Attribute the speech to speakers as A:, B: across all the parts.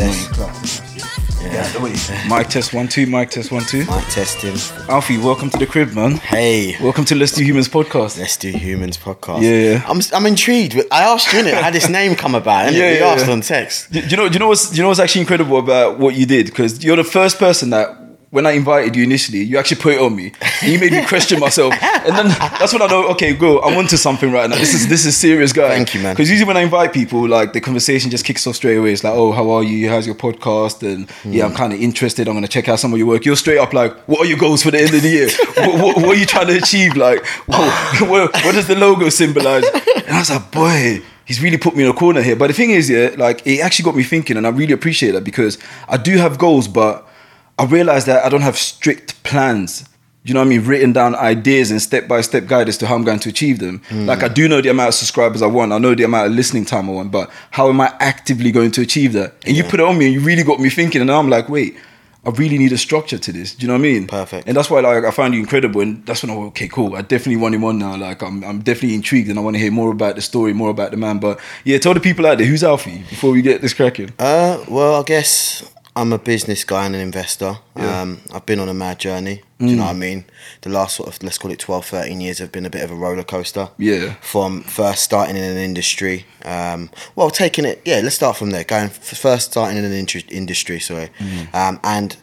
A: It's always these annoying claps.
B: Yeah.
A: Mic test one two. Mic test one two.
B: Mic testing.
A: Alfie, welcome to the crib, man.
B: Hey.
A: Welcome to Let's Do Humans podcast.
B: Let's do humans podcast.
A: Yeah, yeah.
B: I'm, I'm intrigued. I asked you, innit, how this name come about, innit?
A: Yeah,
B: we
A: yeah,
B: asked
A: yeah.
B: on text.
A: Do you know? Do you know what's? Do you know what's actually incredible about what you did? Because you're the first person that. When I invited you initially, you actually put it on me. And you made me question myself, and then that's when I know. Okay, go. I'm onto something right now. This is this is serious, guy.
B: Thank you, man.
A: Because usually when I invite people, like the conversation just kicks off straight away. It's like, oh, how are you? How's your podcast? And yeah,
B: Hmm.
A: I'm kind of interested. I'm gonna check out some of your work. You're straight up like, what are your goals for the end of the year? what, what, what are you trying to achieve? Like, what, what, what does the logo symbolize? And I was like, boy he's really put me in a corner here. But the thing is, yeah, like it actually got me thinking, and I really appreciate that because I do have goals, but I realized that I don't have strict plans. You know what I mean? Written down ideas and step by step guide as to how I'm going to achieve them. Like I do know the amount of subscribers I want. I know the amount of listening time I want, but how am I actively going to achieve that? And you put it on me, and you really got me thinking. And now I'm like, wait. I really need a structure to this. Do you know what I mean?
B: Perfect.
A: And that's why like I find you incredible, and that's when I went, okay, cool. I definitely want him on now. Like I'm, I'm definitely intrigued, and I want to hear more about the story, more about the man. But yeah, tell the people out there who's Alfie before we get this cracking.
B: Uh, well, I guess I'm a business guy and an investor.
A: Yeah. Mm.
B: Um, I've been on a mad journey. Do you know what I mean? The last sort of, let's call it 12, 13 years have been a bit of a roller coaster.
A: Yeah.
B: From first starting in an industry, um, well, taking it, yeah, let's start from there. Going first starting in an industry, sorry,
A: Mm.
B: um, and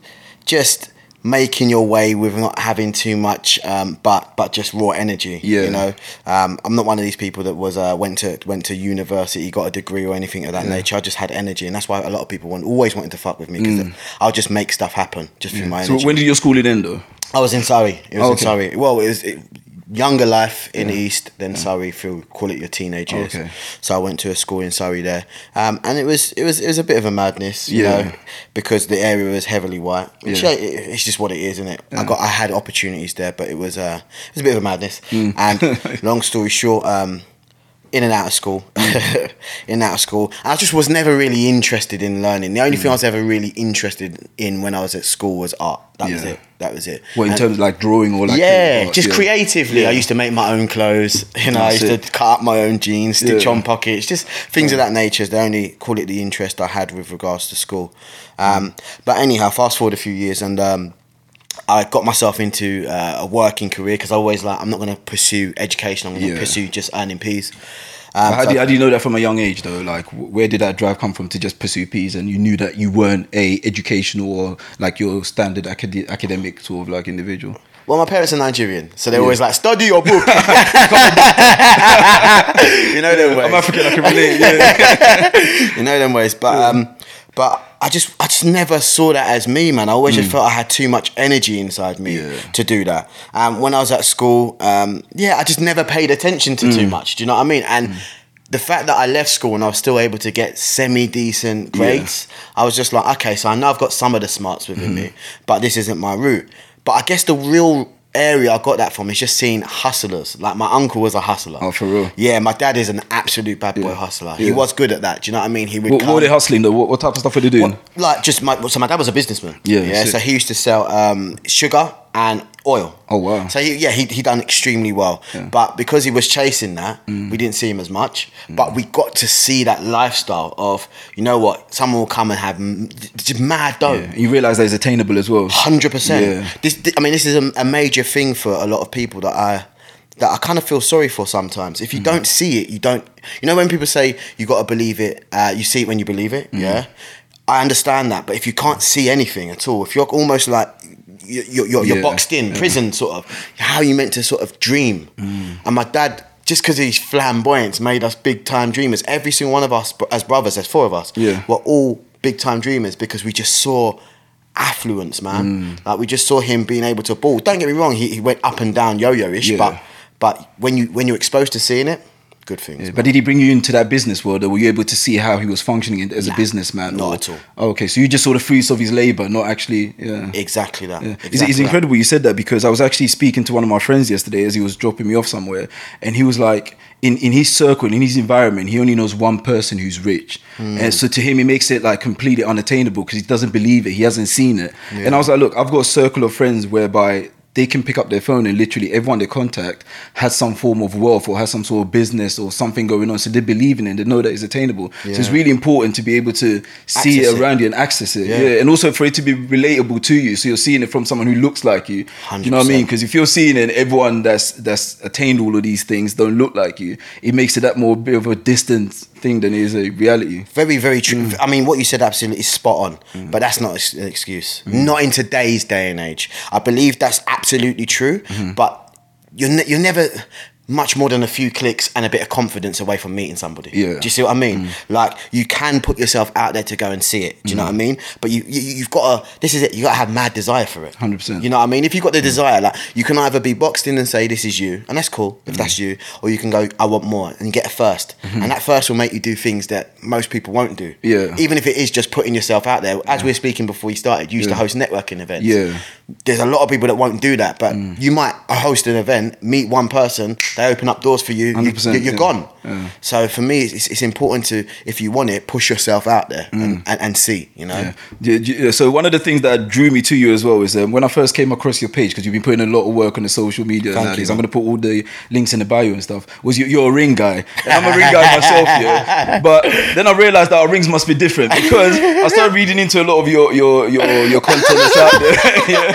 B: just making your way with not having too much, um, but but just raw energy.
A: Yeah.
B: You know, um, I'm not one of these people that was uh, went to went to university, got a degree or anything of that nature. I just had energy, and that's why a lot of people want, always wanted to fuck with me because I'll just make stuff happen just through my
A: Mm. So when did your schooling end though?
B: I was in Surrey. It was
A: Oh,
B: in. Surrey. Well, it was it, younger life in the East, then Surrey through call it your teenage years.
A: okay.
B: So I went to a school in Surrey there, um, and it was it was it was a bit of a madness, you
A: Yeah.
B: know, because the area was heavily white. Which,
A: Yeah.
B: yeah, it- it's just what it is, isn't it? I got I had opportunities there, but it was uh, it was a bit of a madness.
A: Mm.
B: And long story short. Um, in and out of school, in and out of school. I just was never really interested in learning. The only
A: Mm.
B: thing I was ever really interested in when I was at school was art. That was it. That was it.
A: Well, in
B: And-
A: terms of like drawing or like
B: yeah, just
A: Yeah.
B: creatively.
A: Yeah.
B: I used to make my own clothes. You know, I used
A: it.
B: to cut up my own jeans, stitch
A: Yeah.
B: on pockets, just things of that nature. Is the only call it the interest I had with regards to school. Um, but anyhow, fast forward a few years and. Um, I got myself into uh, a working career because I always like I'm not going to pursue education. I'm going to
A: Yeah.
B: pursue just earning peas. Um,
A: How,
B: so-
A: do you, how do you know that from a young age though? Like, where did that drive come from to just pursue peas, and you knew that you weren't a educational or like your standard acad- academic sort of like individual?
B: Well, my parents are Nigerian, so they're
A: Yeah.
B: always like, study your book. you know them ways.
A: I'm African, I can relate. Yeah.
B: you know them ways. But um, but I just I just never saw that as me, man. I always just felt I had too much energy inside me
A: Mm. Yeah.
B: to do that. Um, when I was at school, um, yeah, I just never paid attention to
A: Mm.
B: too much. Do you know what I mean? And the fact that I left school and I was still able to get semi decent grades, I was just like, okay, so I know I've got some of the smarts within
A: Mm-hmm.
B: me, but this isn't my route. But I guess the real area I got that from is just seeing hustlers. Like my uncle was a hustler.
A: Oh, for real?
B: Yeah, my dad is an absolute bad boy
A: Yeah.
B: hustler. He
A: Yeah.
B: was good at that. Do you know what I mean? He would
A: What, what were they hustling though? What, what type of stuff were they doing?
B: what- like just my so my dad was a businessman.
A: Yeah,
B: yeah. So he used to sell um, sugar and oil.
A: Oh, wow.
B: So he, yeah, he he done extremely well.
A: Yeah. Mm.
B: But because he was chasing that, we didn't see him as much. But we got to see that lifestyle of you know what, someone will come and have just mad dough.
A: Yeah. You realise that it's attainable as well.
B: Hundred percent. This, I mean, this is a, a major thing for a lot of people that I that I kind of feel sorry for sometimes. If you
A: Mm.
B: don't see it, you don't. You know when people say you got to believe it, uh, you see it when you believe it.
A: Mm.
B: Yeah, I understand that. But if you can't see anything at all, if you're almost like you're, you're, you're
A: Yeah,
B: boxed in prison, sort of, how you meant to sort of dream?
A: Mm.
B: And my dad. Just because he's flamboyant made us big time dreamers. Every single one of us, as brothers, there's four of us.
A: Yeah.
B: We're all big time dreamers because we just saw affluence, man.
A: Mm.
B: Like we just saw him being able to ball. Don't get me wrong, he, he went up and down yo-yo-ish,
A: Yeah.
B: but but when you when you're exposed to seeing it, good things.
A: But did he bring you into that business world, or were you able to see how he was functioning in- as a businessman?
B: not
A: or-
B: at all.
A: Oh, okay, so you just saw the fruits of his labor, not actually. Yeah.
B: Exactly that.
A: Yeah.
B: Exactly
A: It's, it's
B: that.
A: incredible you said that because I was actually speaking to one of my friends yesterday as he was dropping me off somewhere, and he was like, in, in his circle, in his environment, he only knows one person who's rich.
B: Hmm.
A: And so to him, it makes it like completely unattainable because he doesn't believe it, he hasn't seen it. And I was like, look, I've got a circle of friends whereby they can pick up their phone and literally everyone they contact has some form of wealth or has some sort of business or something going on. So they believe in it. They know that it's attainable. So it's really important to be able to see
B: Access
A: it
B: it.
A: around you and access it.
B: Yeah.
A: Yeah. And also for it to be relatable to you. So you're seeing it from someone who looks like you. You know what I mean? Because if you're seeing it everyone that's that's attained all of these things don't look like you, it makes it that more bit of a distant thing than it is a reality.
B: Very, very true.
A: Mm.
B: I mean, what you said absolutely is spot on, but that's not an excuse.
A: Mm.
B: Not in today's day and age. I believe that's absolutely true,
A: Mm-hmm.
B: but you're ne- you're never much more than a few clicks and a bit of confidence away from meeting somebody.
A: Yeah.
B: Do you see what I mean? Mm. Like you can put yourself out there to go and see it. Do you know what I mm. mean? But you, you you've got to. This is it. You got to have mad desire for it.
A: 100%.
B: You know what I mean? If you've got the mm. desire, like you can either be boxed in and say this is you, and that's cool if that's you, or you can go I want more and get a 1st mm-hmm. and that first will make you do things that most people won't do.
A: Yeah.
B: Even if it is just putting yourself out there. As we were speaking before we started, you used to host networking events.
A: Yeah.
B: There's a lot of people that won't do that, but you might host an event, meet one person, they open up doors for you, you you're
A: yeah.
B: gone.
A: Yeah.
B: So for me, it's, it's important to, if you want it, push yourself out there and, and, and see, you know?
A: Yeah. So one of the things that drew me to you as well is um, when I first came across your page because you've been putting a lot of work on the social media
B: Thank
A: nowadays.
B: you,
A: I'm going to put all the links in the bio and stuff. Was you, you're a ring guy? And I'm a ring guy myself, yeah. But then I realized that our rings must be different because I started reading into a lot of your your your, your content that's out there.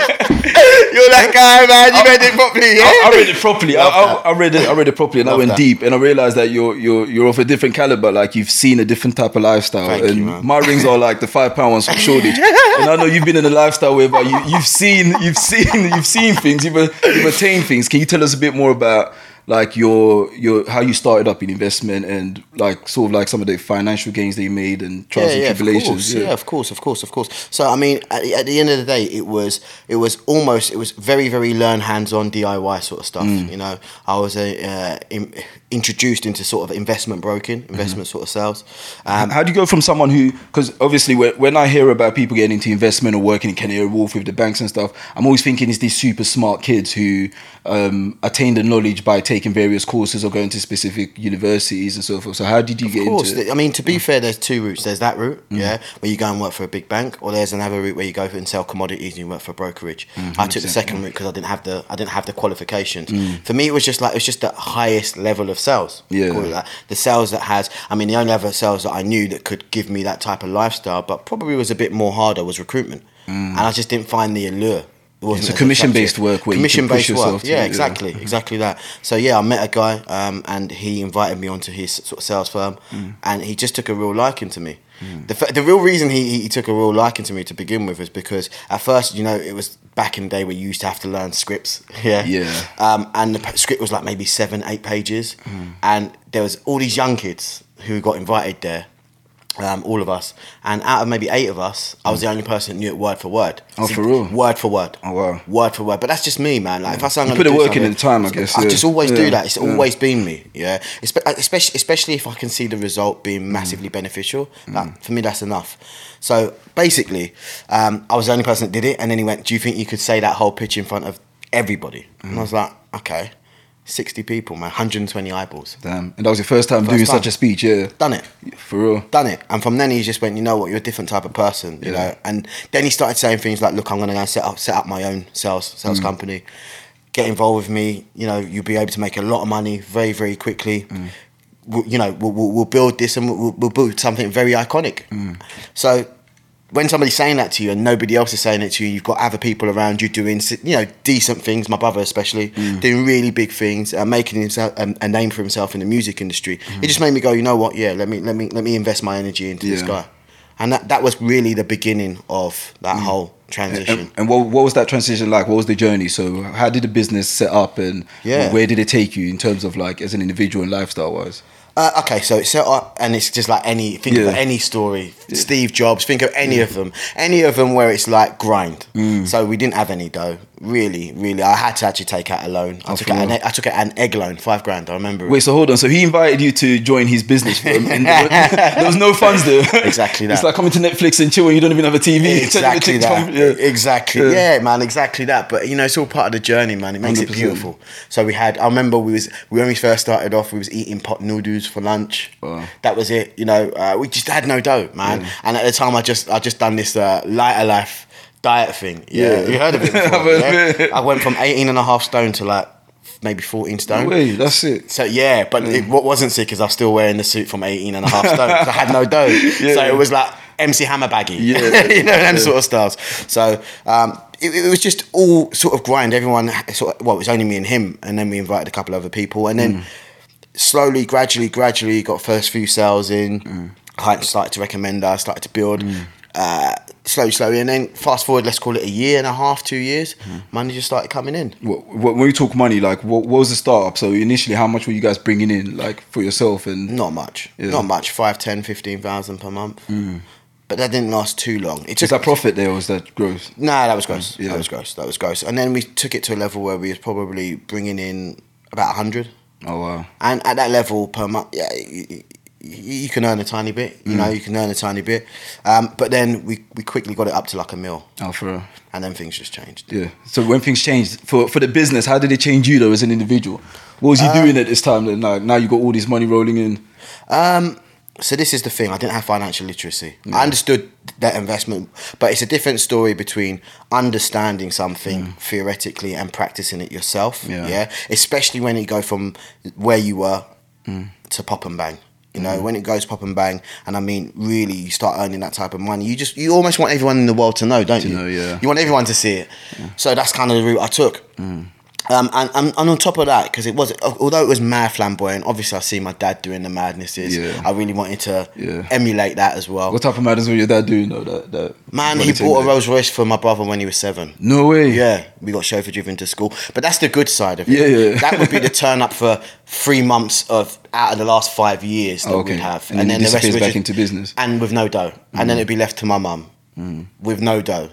B: You're that guy, man. You read it properly, yeah?
A: I, I read it properly. I, I, I read it. I read it properly, and I went
B: that.
A: deep, and I realized that you're you're you're of a different caliber. Like you've seen a different type of lifestyle,
B: Thank you,
A: and
B: man.
A: my rings are like the five pound ones from Shoreditch. and I know you've been in a lifestyle whereby you you've seen you've seen you've seen things, you've you've attained things. Can you tell us a bit more about? Like your your how you started up in investment and like sort of like some of the financial gains that you made and trials and
B: Of
A: tribulations.
B: course, yeah. of course, of course, of course. So I mean, at, the- at the end of the day, it was it was almost it was very very learn hands on DIY sort of stuff.
A: Mm.
B: You know, I was a, uh, in, introduced into sort of investment broking,
A: Mm-hmm.
B: investment sort of sales. Um,
A: How do you go from someone who, because obviously when, when I hear about people getting into investment or working in Canary Wharf with the banks and stuff, I'm always thinking it's these super smart kids who um, attain the knowledge by taking various courses or going to specific universities and so forth. So how did you get into?
B: Of course,
A: into it?
B: I mean to be fair, there's two routes. There's that route,
A: Mm.
B: yeah, where you go and work for a big bank, or there's another route where you go and sell commodities and you work for a brokerage. I took the second route because I didn't have the I didn't have the qualifications.
A: Mm.
B: For me, it was just like it was just the highest level of sales.
A: Yeah.
B: The sales that has. I mean, the only other sales that I knew that could give me that type of lifestyle, but probably was a bit more harder, was recruitment, and I just didn't find the allure. It's wasn't
A: Mm. so
B: as
A: commission-based work where
B: commission-based
A: push
B: work. yeah, exactly, exactly that. So yeah, I met a guy, um, and he invited me onto his sort of sales firm,
A: Mm.
B: and he just took a real liking to me. The, f- the real reason he, he took a real liking to me to begin with was because at first, you know, it was back in the day where you used to have to learn scripts. Yeah.
A: Yeah.
B: Um, and the p- script was like maybe seven, eight pages,
A: Mm.
B: and there was all these young kids who got invited there. Um, all of us, and out of maybe eight of us, I was the only person that knew it word for word.
A: Oh, for real?
B: Word for word.
A: Oh, wow.
B: Word for word. But that's just me, man. Like if I say I'm
A: You put
B: it
A: working in time, I guess,
B: I
A: yeah.
B: just always
A: Yeah,
B: do that. It's
A: yeah.
B: always been me. Yeah. Especially, especially if I can see the result being
A: Mm.
B: massively beneficial. Like, for me, that's enough. So basically, um, I was the only person that did it, and then he went, "Do you think you could say that whole pitch in front of everybody?" And
A: Mm.
B: I was like, "Okay." 60 people, man, 120 eyeballs.
A: Damn. And that was your first time
B: First
A: doing
B: time.
A: such a speech, yeah.
B: Done it.
A: For real.
B: done it. And from then he just went, you know what, you're a different type of person, you
A: Yeah.
B: know. And then he started saying things like, look, I'm gonna go set up set up my own sales sales
A: Mm.
B: company. Get involved with me, you know, you'll be able to make a lot of money very, very quickly.
A: Mm.
B: We'll, you know, we'll, we'll, we'll build this and we'll, we'll build something very iconic.
A: Mm.
B: So when somebody's saying that to you and nobody else is saying it to you, you've got other people around you doing, you know, decent things. My brother, especially,
A: Mm.
B: doing really big things, uh, making himself um, a name for himself in the music industry. It just made me go, you know what? Yeah, let me let me let me invest my energy into this guy, and that that was really the beginning of that
A: Mm.
B: whole transition.
A: And, and what, what was that transition like? What was the journey? So how did the business set up and
B: Yeah.
A: where did it take you in terms of like as an individual and lifestyle wise?
B: Uh, okay, so it's set up, and it's just like any think
A: Yeah.
B: of any story. Steve Jobs, think of any of them, any of them where it's like grind.
A: Mm.
B: So we didn't have any dough, really, really. I had to actually take out a loan. I
A: Oh,
B: took out an, I took out an egg loan, five grand. I remember. it.
A: Wait, so hold on. So he invited you to join his business firm, and there, was no funds there.
B: Exactly that.
A: It's like coming to Netflix and chill when you don't even have a TV.
B: Exactly that.
A: Yeah.
B: Exactly.
A: Yeah.
B: Yeah. man. Exactly that. But you know, it's all part of the journey, man. It makes it
A: 100%.
B: beautiful. So we had. I remember we was we when we first started off, we was eating pot noodles for lunch.
A: Wow.
B: That was it. You know, uh, we just had no dough, man. And at the time, I just I just done this uh, LighterLife diet thing. Yeah,
A: Yeah.
B: you heard of it before. yeah? I went from 18 and a half stone to like maybe 14 stone.
A: Wait, that's it.
B: So yeah, but it, what wasn't sick is I was still wearing the suit from 18 and a half stone. I had no dough. So it was like MC Hammer baggy.
A: Yeah.
B: you know, them sort of styles. So um, it, it was just all sort of grind. Everyone sort of, well, it was only me and him, and then we invited a couple other people, and then slowly, gradually, gradually got first few sales in. Clients started to recommend us, started to build. Uh, slowly, slowly, and then fast forward, let's call it a year and a half, two years, mm-hmm. money just started coming in.
A: What, what, when we talk money, like what, what was the startup? So initially, how much were you guys bringing in, like for yourself? And
B: Not much.
A: Yeah.
B: Not much. Five, ten, fifteen thousand per month. Mm. But that didn't last too long. It took
A: that profit there, or was that growth?
B: Nah, that was gross.
A: Yeah.
B: That was gross. That was gross. And then we took it to a level where we was probably bringing in about 100.
A: Oh wow,
B: And at that level per month, yeah, you, can earn a tiny bit. You know, you can earn a tiny bit. Um, but then we, we quickly got it up to like a mil.
A: oh for real.
B: And then things just changed.
A: Yeah. So when things changed for for the business, how did it change you though as an individual? What was you doing at this time? Then now, now you got all this money rolling in.
B: Um, so this is the thing. I didn't have financial literacy. I understood that investment, but it's a different story between understanding something theoretically and practicing it yourself.
A: Yeah.
B: Yeah. Especially when you go from where you were to pop and bang. You know, when it goes pop and bang, and I mean, really, you start earning that type of money. You just, you almost want everyone in the world to know, don't
A: To
B: you?
A: know, yeah.
B: You want everyone to see it. So that's kind of the route I took. Mm. Um, and, and, and on top of that, because it was, although it was mad flamboyant, obviously I see my dad doing the madnesses.
A: Yeah.
B: I really wanted to
A: Yeah.
B: emulate that as well.
A: What type of madness were your dad doing though? That, that
B: Man, he bought a? Rolls Royce for my brother when he was seven.
A: No way.
B: Yeah, we got chauffeur driven to school, but that's the good side of it.
A: Yeah, yeah.
B: That would be the turn up for three months of out of the last five years that
A: Oh, okay.
B: we'd have,
A: And then the rest of it disappears back into business.
B: and with no dough, and
A: Mm.
B: then it'd be left to my mum with no dough.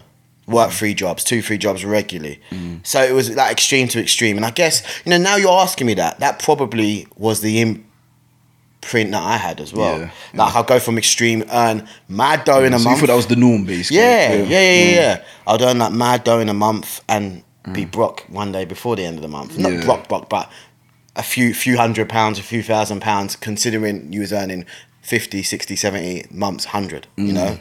B: Work three jobs, two, three jobs regularly.
A: Mm.
B: So it was like extreme to extreme. And I guess, you know, now you're asking me that, that probably was the imprint that I had as well.
A: Yeah,
B: Like I'll go from extreme, earn mad dough in a
A: So you
B: month.
A: thought that was the norm, basically.
B: Yeah, yeah, yeah, yeah. yeah. I'd earn like mad dough in a month and be Brock one day before the end of the month. Not
A: Mm. Yeah.
B: Brock, Brock, but a few few hundred pounds, a few thousand pounds, considering you was earning 50, 60, 70 months, 100, you know?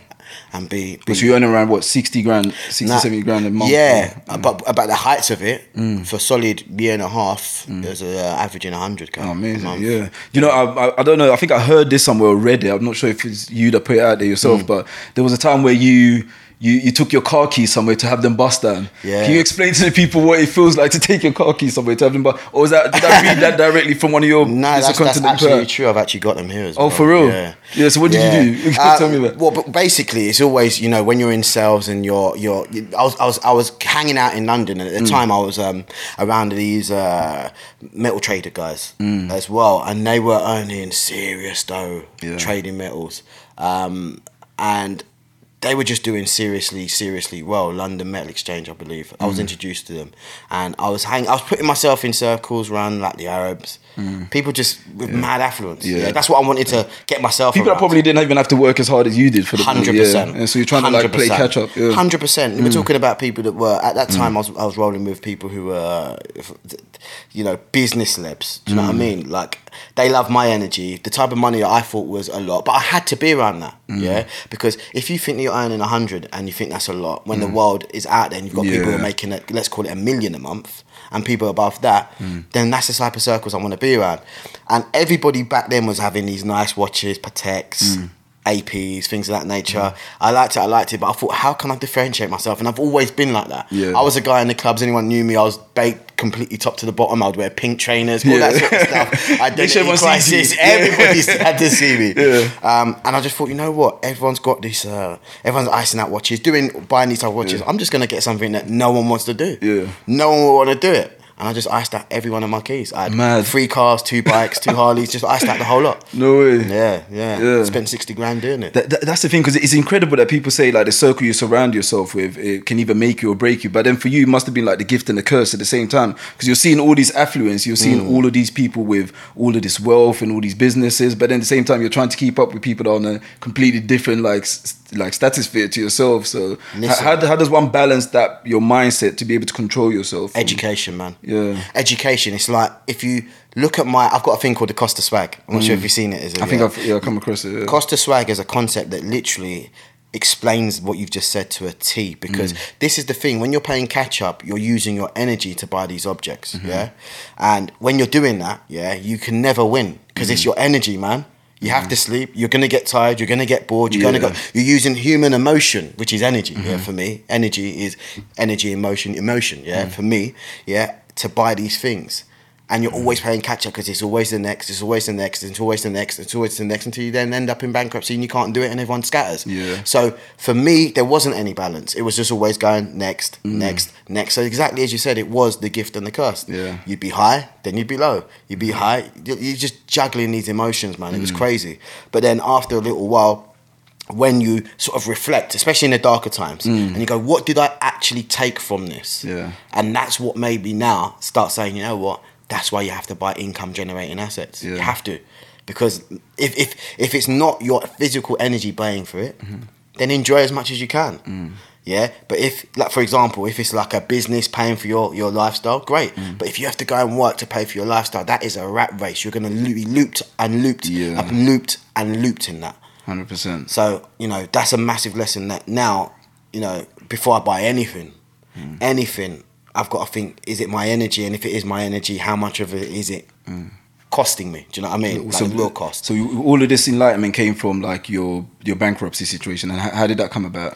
B: And be... be
A: Mm. So you earning around what sixty grand, 60,
B: Nah,
A: 70 grand a month.
B: Yeah,
A: Mm.
B: but about the heights of it, for solid year and a half, there's a uh, averaging 100
A: Mm. Oh, amazing. Yeah. You know, I, I, I don't know. I think I heard this somewhere already. I'm not sure if it's you that put it out there yourself,
B: Mm.
A: but there was a time where you. You, you took your car keys somewhere to have them bust down.
B: Yeah.
A: Can you explain to the people what it feels like to take your car keys somewhere to have them bust? Or was that did I read that directly from one of your?
B: No, that's, that's absolutely
A: out?
B: true. I've actually got them here as well.
A: Oh, for real?
B: Yeah.
A: Yeah, so what did you do?
B: Uh,
A: Tell me about-
B: Well, but basically, it's always you know when you're in sales and you're you're. I was I was I was hanging out in London and at the
A: Mm.
B: time I was um around these uh, metal trader guys
A: Mm.
B: as well, and they were earning serious dough
A: Yeah.
B: trading metals, um, and. They were just doing seriously, seriously well. London Metal Exchange, I believe. I
A: Mm.
B: was introduced to them, and I was hanging. I was putting myself in circles around like the Arabs, people just with mad affluence.
A: Mm. Yeah.
B: Yeah. that's what I wanted to get myself.
A: People that probably didn't even have to work as hard as you did for the
B: Hundred
A: yeah.
B: percent.
A: And so you're trying to like play catch up. Yeah. Mm.
B: Hundred percent. We're talking about people that were at that time. I was I was rolling with people who were, you know, business lebs. Do you know what I
A: Mm.
B: mean? Like they love my energy, the type of money that I thought was a lot, but I had to be around that.
A: Mm.
B: Yeah, because if you think you're earning a hundred and you think that's a lot, when the world is out there and you've got people who
A: Mm.
B: Are making it, let's call it a million a month. And people above that,
A: Mm.
B: then that's the type of circles I want to be around. And everybody back then was having these nice watches, Pateks,
A: Mm.
B: APs, things of that nature. I liked it, I liked it, but I thought, how can I differentiate myself? And I've always been like that.
A: Yeah.
B: I was a guy in the clubs, anyone knew me, I was baked completely top to the bottom. I would wear pink trainers, all
A: Yeah.
B: that sort of stuff. Identity crisis, everybody had to see me.
A: Yeah.
B: Um, and I just thought, you know what? Everyone's got this, uh, everyone's icing out watches, doing, buying these type of watches. I'm just going to get something that no one wants to do.
A: Yeah.
B: No one will want to do it. And I just iced out every one of my keys. I had
A: Mad.
B: three cars, two bikes, two Harleys, just iced out the whole lot.
A: No way.
B: Yeah, yeah.
A: Yeah.
B: Spent 60 grand doing it.
A: That, that- that's the thing because it's incredible that people say like the circle you surround yourself with it can either make you or break you. But then for you, it must have been like the gift and the curse at the same time because you're seeing all these affluence, you're seeing
B: Mm.
A: all of these people with all of this wealth and all these businesses. But then at the same time, you're trying to keep up with people that are on a completely different like like stratosphere to yourself. So h-
B: Listen.
A: how, how does one balance that your mindset to be able to control yourself?
B: Education, man.
A: Yeah.
B: Education. It's like if you look at my, I've got a thing called the Costa Swag. I'm not sure if you've seen it. Is it?
A: Mm. I think. I've yeah, come across it. Yeah.
B: Costa Swag is a concept that literally explains what you've just said to a T because
A: Mm.
B: this is the thing when you're playing catch up you're using your energy to buy these objects
A: Mm-hmm.
B: yeah and when you're doing that yeah you can never win because
A: Mm.
B: it's your energy man you have to sleep you're going to get tired you're going to get bored you're going to
A: Mm-hmm.
B: go you're using human emotion which is energy yeah for me energy is energy emotion emotion yeah
A: Mm.
B: for me yeah to buy these things and you're always playing catch up because it's always the next, it's always the next, it's always the next, it's always the next until you then end up in bankruptcy and you can't do it and everyone scatters.
A: Yeah.
B: So for me, there wasn't any balance. It was just always going next,
A: Mm.
B: next, next. So exactly as you said, it was the gift and the curse.
A: Yeah.
B: You'd be high, then you'd be low. You'd be high. you- You're just juggling these emotions, man. It
A: Mm.
B: was crazy. But then after a little while, when you sort of reflect, especially in the darker times, and you go, what did I actually take from this?
A: Mm. Yeah.
B: And that's what made me now start saying, you know what? That's why you have to buy income generating assets. You have to. Because if, if if it's not your physical energy paying for it,
A: Mm-hmm.
B: then enjoy as much as you can.
A: Mm.
B: Yeah. But if like for example, if it's like a business paying for your, your lifestyle, great.
A: Mm.
B: But if you have to go and work to pay for your lifestyle, that is a rat race. You're gonna be looped and looped
A: Yeah.
B: and looped and looped in that.
A: Hundred percent.
B: So, you know, that's a massive lesson that now, you know, before I buy anything,
A: Hmm.
B: anything, I've got to think, is it my energy? And if it is my energy, how much of it is it costing me? Do you know what I mean? Like real cost.
A: So all of this enlightenment came from like your your bankruptcy situation, and how, how did that come about?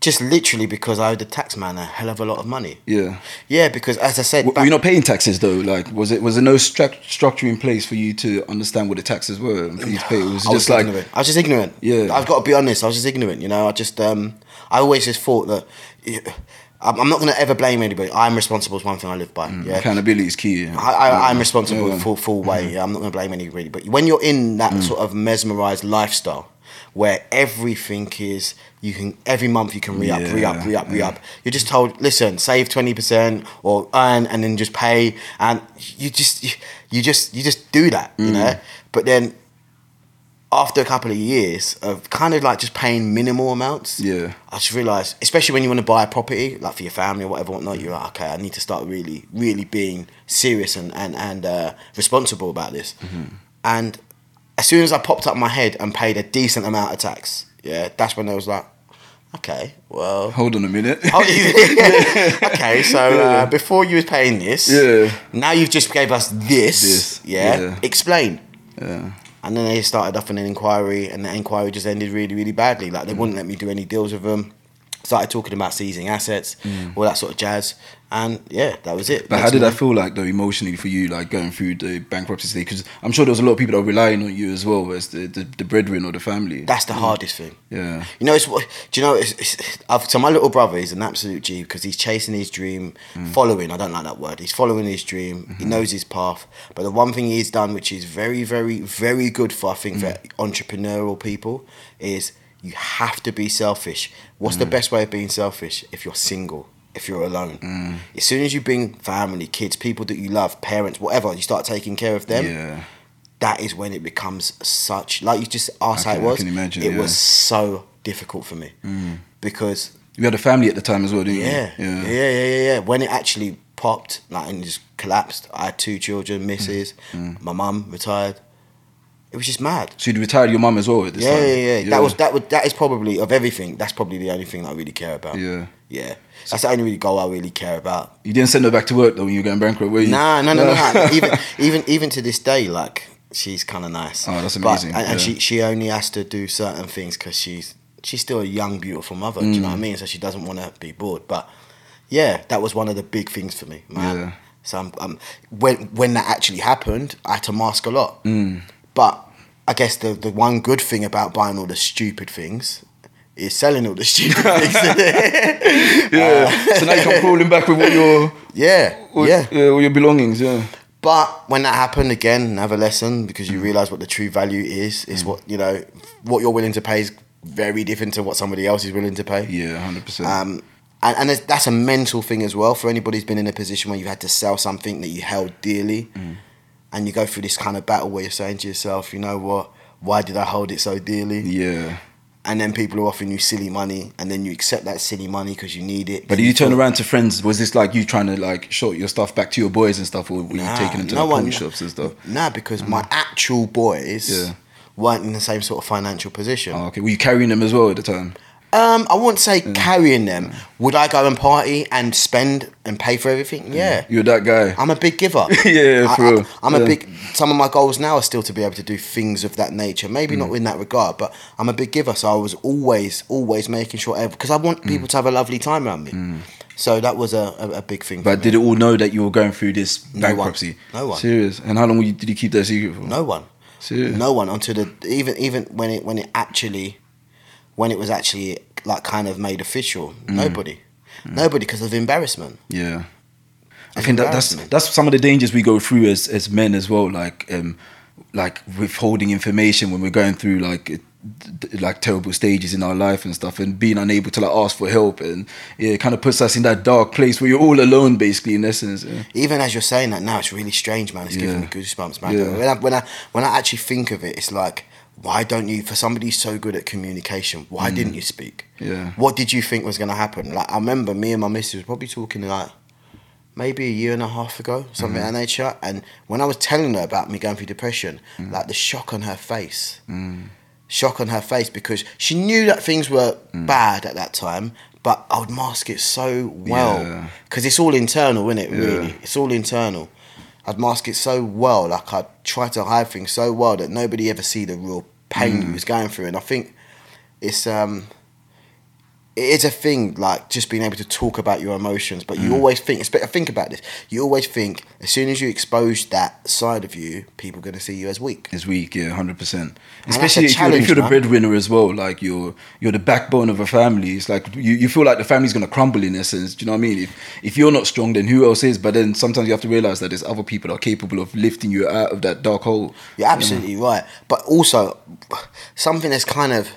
B: Just literally because I owed the tax man a hell of a lot of money.
A: Yeah.
B: Yeah, because as I said,
A: W-
B: back-
A: Were you not paying taxes though? Like, was it was there no stru- structure in place for you to understand what the taxes were and for you to pay? It was
B: I was
A: just like
B: ignorant. I was just ignorant.
A: Yeah.
B: I've got to be honest. I was just ignorant. You know, I just um, I always just thought that. I'm I'm not going to ever blame anybody. I'm responsible. Is one thing I live by. Yeah.
A: accountability is key. Yeah.
B: I, I, I'm responsible
A: Yeah. Mm.
B: full full way. Yeah, I'm not going to blame anybody. But when you're in that sort of mesmerized lifestyle, where everything is you can every month you can re up, re up, re up, re
A: Yeah,
B: up. You're just told, listen, save twenty percent or earn, and then just pay, and you just you, you just you just do that,
A: Mm.
B: you know. But then after a couple of years of kind of like just paying minimal amounts,
A: Yeah.
B: I just realised, especially when you want to buy a property, like for your family or whatever, whatnot, you're like, okay, I need to start really, really being serious and and and uh, responsible about this. And as soon as I popped up my head and paid a decent amount of tax, yeah, that's when I was like, okay, well.
A: Hold on a minute.
B: Oh, yeah. okay, so uh, before you was paying this,
A: Yeah.
B: now you've just gave us this,
A: This,
B: yeah?
A: yeah.
B: Explain.
A: yeah.
B: And then they started off in an inquiry, and the inquiry just ended really, really badly. Like they
A: Mm.
B: wouldn't let me do any deals with them. Started talking about seizing assets, all that sort of jazz, and yeah, that was it.
A: Mm. But how did that
B: morning-
A: feel like though emotionally for you, like going through the bankruptcy stage? Because I'm sure there was a lot of people that were relying on you as well as the the, the breadwinner or the family.
B: That's the hardest thing.
A: yeah.
B: You know, it's what. Do you know? It's, it's, I've, so my little brother is an absolute G because he's chasing his dream,
A: Mm.
B: following. I don't like that word. He's following his dream. He
A: Mm-hmm.
B: knows his path. But the one thing he's done, which is very, very, very good for I think
A: Mm.
B: for entrepreneurial people, is you have to be selfish. What's
A: Mm.
B: the best way of being selfish? If you're single. If you're alone,
A: Mm.
B: as soon as you bring family, kids, people that you love, parents, whatever, you start taking care of them
A: yeah.
B: that is when it becomes such like you just asked
A: I
B: how it
A: I
B: was.
A: can imagine,
B: it
A: yeah. Mm.
B: was so difficult for me because
A: You had a family at the time as well, didn't
B: yeah,
A: you?
B: yeah, yeah, yeah, yeah. When it actually popped, like and just collapsed. I had two children, missus,
A: Mm.
B: my mum retired. It was just mad.
A: So you'd retired your mum as well at this
B: Yeah,
A: time.
B: yeah, yeah, That was that would that is probably of everything. That's probably the only thing that I really care about.
A: Yeah.
B: yeah. That's the only really goal I really care about.
A: You didn't send her back to work though when you were going bankrupt, were you?
B: Nah, no, no, no. no. even even even to this day, like she's kind of nice.
A: Oh, that's
B: But-
A: amazing,
B: and, and
A: yeah.
B: she she only has to do certain things because she's she's still a young, beautiful mother. Do you
A: Mm.
B: know what I mean? So she doesn't want to be bored. But yeah, that was one of the big things for me, man.
A: Yeah.
B: So I'm, um, when when that actually happened, I had to mask a lot.
A: Mm.
B: But I guess the the one good thing about buying all the stupid things is selling all the stupid things.
A: Yeah. Uh, so now you come crawling back with all your
B: yeah,
A: all,
B: yeah.
A: yeah, all your belongings, yeah.
B: But when that happened again, another lesson because you mm. realize what the true value is. Is mm. what you know, what you're willing to pay is very different to what somebody else is willing to pay.
A: Yeah, hundred percent.
B: Um, and and that's a mental thing as well for anybody who's been in a position where you've had to sell something that you held dearly, mm. And you go through this kind of battle where you're saying to yourself, you know what, why did I hold it so dearly?
A: Yeah.
B: And then people are offering you silly money, and then you accept that silly money because you need it.
A: But did you turn around to friends? Was this like you trying to like show your stuff back to your boys and stuff, or were you taking them to
B: no
A: the
B: one-
A: shops and stuff?
B: Nah, because mm. my actual boys
A: Yeah.
B: weren't in the same sort of financial position.
A: Oh, okay. Were you carrying them as well at the time?
B: Um, I wouldn't say carrying them. Would I go and party and spend and pay for everything? Yeah.
A: You're that guy.
B: I'm a big giver.
A: Yeah,
B: I,
A: for real.
B: I, am a big. Some of my goals now are still to be able to do things of that nature. Maybe
A: Mm.
B: not in that regard, but I'm a big giver. So I was always, always making sure because I want
A: Mm.
B: people to have a lovely time around me. So that was a, a, a big thing. for
A: But did it all know that you were going through this
B: No one.
A: bankruptcy?
B: No one.
A: Serious. And how long you, did you keep that secret for?
B: no one.
A: Serious.
B: No one until the even even when it when it actually when it was actually like kind of made official.
A: Mm.
B: Nobody. Nobody because of embarrassment.
A: Yeah. I think that, that's that's some of the dangers we go through as as men as well, like um, like withholding information when we're going through like it- d- d- like terrible stages in our life and stuff, and being unable to like ask for help, and yeah, it kind of puts us in that dark place where you're all alone, basically, in essence. Yeah.
B: Even as you're saying that now, it's really strange, man. It's giving me goosebumps, man.
A: Yeah.
B: When I when I when I actually think of it, it's like, why don't you? For somebody so good at communication, why didn't you speak?
A: Mm. Yeah.
B: What did you think was going to happen? Like I remember me and my missus probably talking like maybe a year and a half ago, something
A: Mm-hmm.
B: of that. And when I was telling her about me going through depression,
A: Mm.
B: like the shock on her face, shock on her face because she knew that things were
A: Mm.
B: bad at that time. But I would mask it so well
A: Yeah.
B: because it's all internal, isn't it?
A: Yeah.
B: Really, it's all internal. I'd mask it so well, like I'd try to hide things so well that nobody ever see the real pain
A: Mm.
B: you was going through. And I think it's um, it is a thing like just being able to talk about your emotions. But
A: Mm.
B: you always think, think about this. You always think as soon as you expose that side of you, people are going to see you as weak.
A: as weak, yeah, hundred percent.
B: that's
A: Especially if you're, if you're the breadwinner as well. Like you're you're the backbone of a family. It's like you, you feel like the family's gonna crumble in essence. Do you know what I mean? If if you're not strong, then who else is? But then sometimes you have to realize that there's other people that are capable of lifting you out of that dark hole.
B: You're absolutely right. But also, something that's kind of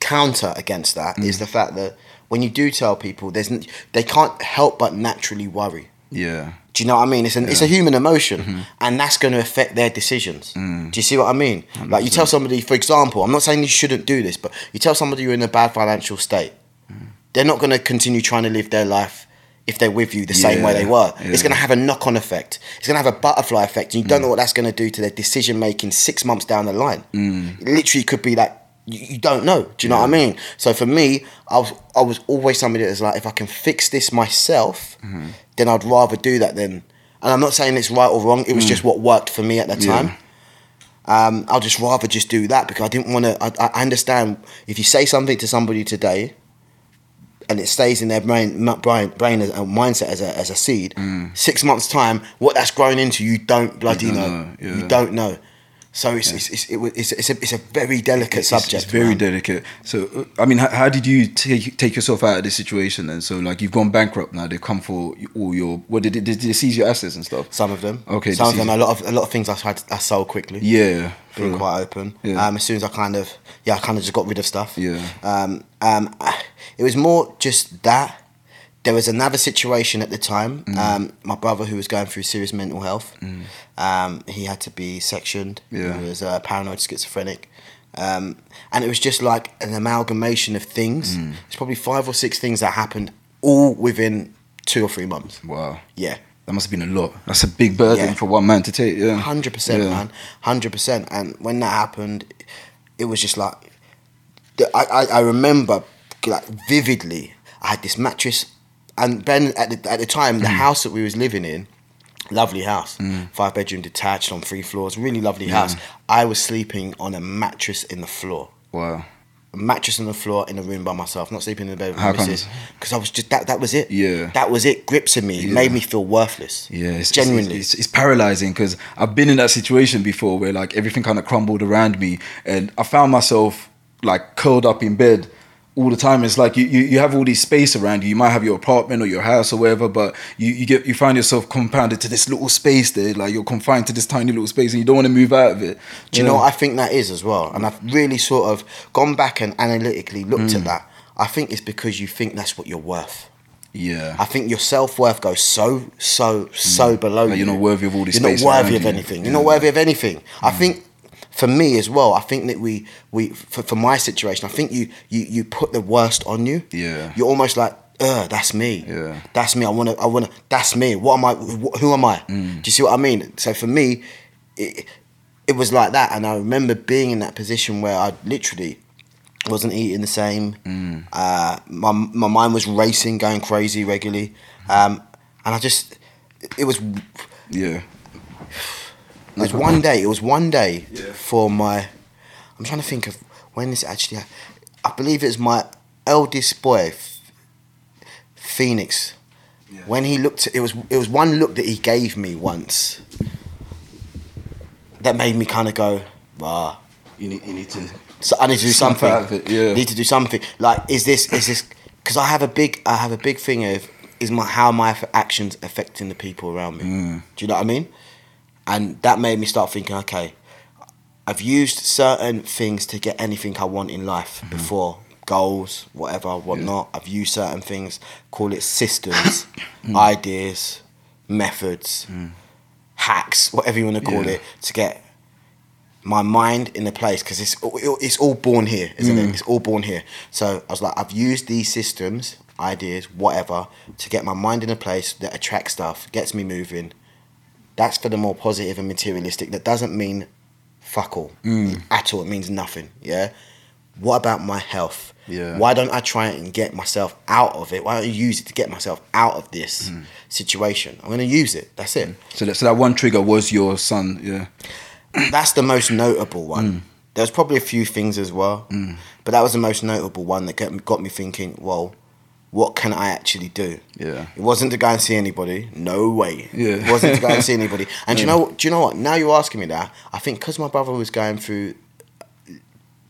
B: counter against that is
A: Mm.
B: the fact that when you do tell people, there's n- they can't help but naturally worry.
A: Yeah,
B: Do you know what I mean? It's an it's a human emotion,
A: Mm-hmm.
B: and that's going to affect their decisions.
A: Mm.
B: Do you see what I mean? Like you tell somebody, for example, I'm not saying you shouldn't do this, but you tell somebody you're in a bad financial state,
A: Mm.
B: they're not going to continue trying to live their life if they're with you the same way they were. It's
A: yeah. Mm.
B: going to have a knock on effect. It's going to have a butterfly effect, and you don't know what that's going to do to their decision making six months down the line.
A: Mm.
B: It literally could be like. You you don't know. Do you know what I mean? So for me, I was I was always somebody that was like, if I can fix this myself,
A: Mm-hmm.
B: then I'd rather do that than. And I'm not saying it's right or wrong. It was just what worked for me at the
A: Mm. Yeah.
B: time. Um, I'll just rather just do that because I didn't want to. I, I understand if you say something to somebody today, and it stays in their brain, brain, brain as, and mindset as a, as a seed. Six months time, what that's grown into, you don't bloody
A: don't
B: know.
A: know, yeah.
B: You don't know. So it's it's, it's, it, it's, it's, a, it's a very delicate
A: It's-
B: subject.
A: It's very
B: man.
A: delicate. So, uh, I mean, how, how did you take take yourself out of this situation? then? so, like, you've gone bankrupt now. They've come for all your. What did they, did they seize your assets and stuff?
B: Some of them.
A: Okay,
B: Some of them. A lot of a lot of things I tried. I sold quickly.
A: Yeah,
B: being quite open.
A: Yeah.
B: Um, as soon as I kind of, yeah, I kind of just got rid of stuff.
A: Yeah.
B: Um, um, it was more just that. There was another situation at the time.
A: Mm.
B: Um, my brother, who was going through serious mental health, um, he had to be sectioned.
A: Yeah.
B: He was uh, paranoid schizophrenic. Um, and it was just like an amalgamation of things.
A: Mm.
B: It's probably five or six things that happened all within two or three months.
A: Wow.
B: Yeah.
A: That must have been a lot. That's a big burden
B: Yeah.
A: for one man to take. Yeah,
B: Hundred percent,
A: Yeah.
B: man. Hundred percent. And when that happened, it was just like I, I, I remember like vividly. I had this mattress, and Ben at the at the time
A: Mm.
B: the house that we was living in, lovely house, five bedroom detached on three floors, really lovely house. I was sleeping on a mattress in the floor.
A: Wow.
B: A mattress on the floor in a room by myself, not sleeping in the bed with
A: How
B: my
A: comes?
B: Because I was just that. That was it.
A: Yeah.
B: That was it. Grips in me. It made me feel worthless.
A: Yeah, it's,
B: genuinely.
A: It's, it's, it's paralyzing because I've been in that situation before where like everything kind of crumbled around me, and I found myself like curled up in bed all the time. It's like you, you, you have all these space around you. You might have your apartment or your house or whatever, but you, you get you find yourself compounded to this little space there. Like you're confined to this tiny little space, and you don't want to move out of it.
B: Do you know what I think that is as well? And I've really sort of gone back and analytically looked
A: Mm.
B: at that. I think it's because you think that's what you're worth.
A: Yeah.
B: I think your self worth goes so, so, so below
A: Mm. Like
B: you.
A: you're not worthy of all this
B: You're not worthy of
A: you.
B: anything. You're
A: Yeah. Mm.
B: not worthy of anything. I think for me as well, I think that we, we for, for my situation, I think you, you, you put the worst on you.
A: Yeah.
B: You're almost like, Ugh, that's me.
A: Yeah.
B: That's me. I wanna. I wanna. That's me. What am I? wh- Who am I?
A: Mm.
B: Do you see what I mean? So for me, it, it was like that, and I remember being in that position where I literally wasn't eating the same. Uh, my my mind was racing, going crazy regularly, um, and I just it was
A: Yeah.
B: It was one day. It was one day
A: Yeah.
B: for my. I'm trying to think of when this actually. ha- I believe it was my eldest boy, Phoenix.
A: Yeah.
B: When he looked, it was it was one look that he gave me once. That made me kind of go, ah.
A: You need, you need to.
B: so I need to do something.
A: it, yeah.
B: Need to do something. Like, is this is this? Because I have a big I have a big thing of is my how my actions affecting the people around me.
A: Mm.
B: Do you know what I mean? And that made me start thinking. Okay, I've used certain things to get anything I want in life
A: Mm-hmm.
B: before. Goals, whatever, whatnot. I've used certain things, call it systems,
A: Mm.
B: ideas, methods, hacks, whatever you want to call
A: Yeah.
B: it, to get my mind in a place because it's it's all born here, isn't
A: Mm.
B: it? It's all born here. So I was like, I've used these systems, ideas, whatever, to get my mind in a place that attracts stuff, gets me moving. That's for the more positive and materialistic. That doesn't mean fuck all
A: Mm.
B: at all. It means nothing. Yeah. What about my health?
A: Yeah.
B: Why don't I try and get myself out of it? Why don't I use it to get myself out of this
A: Mm.
B: situation? I'm going to use it. That's it.
A: So that, so that one trigger was your son. Yeah.
B: That's the most notable one.
A: Mm.
B: There's probably a few things as well, but that was the most notable one that got me thinking. Well, what can I actually do?
A: Yeah.
B: It wasn't to go and see anybody. No way.
A: Yeah.
B: It wasn't to go and see anybody. And do you know? Do you know what? Now you're asking me that. I think because my brother was going through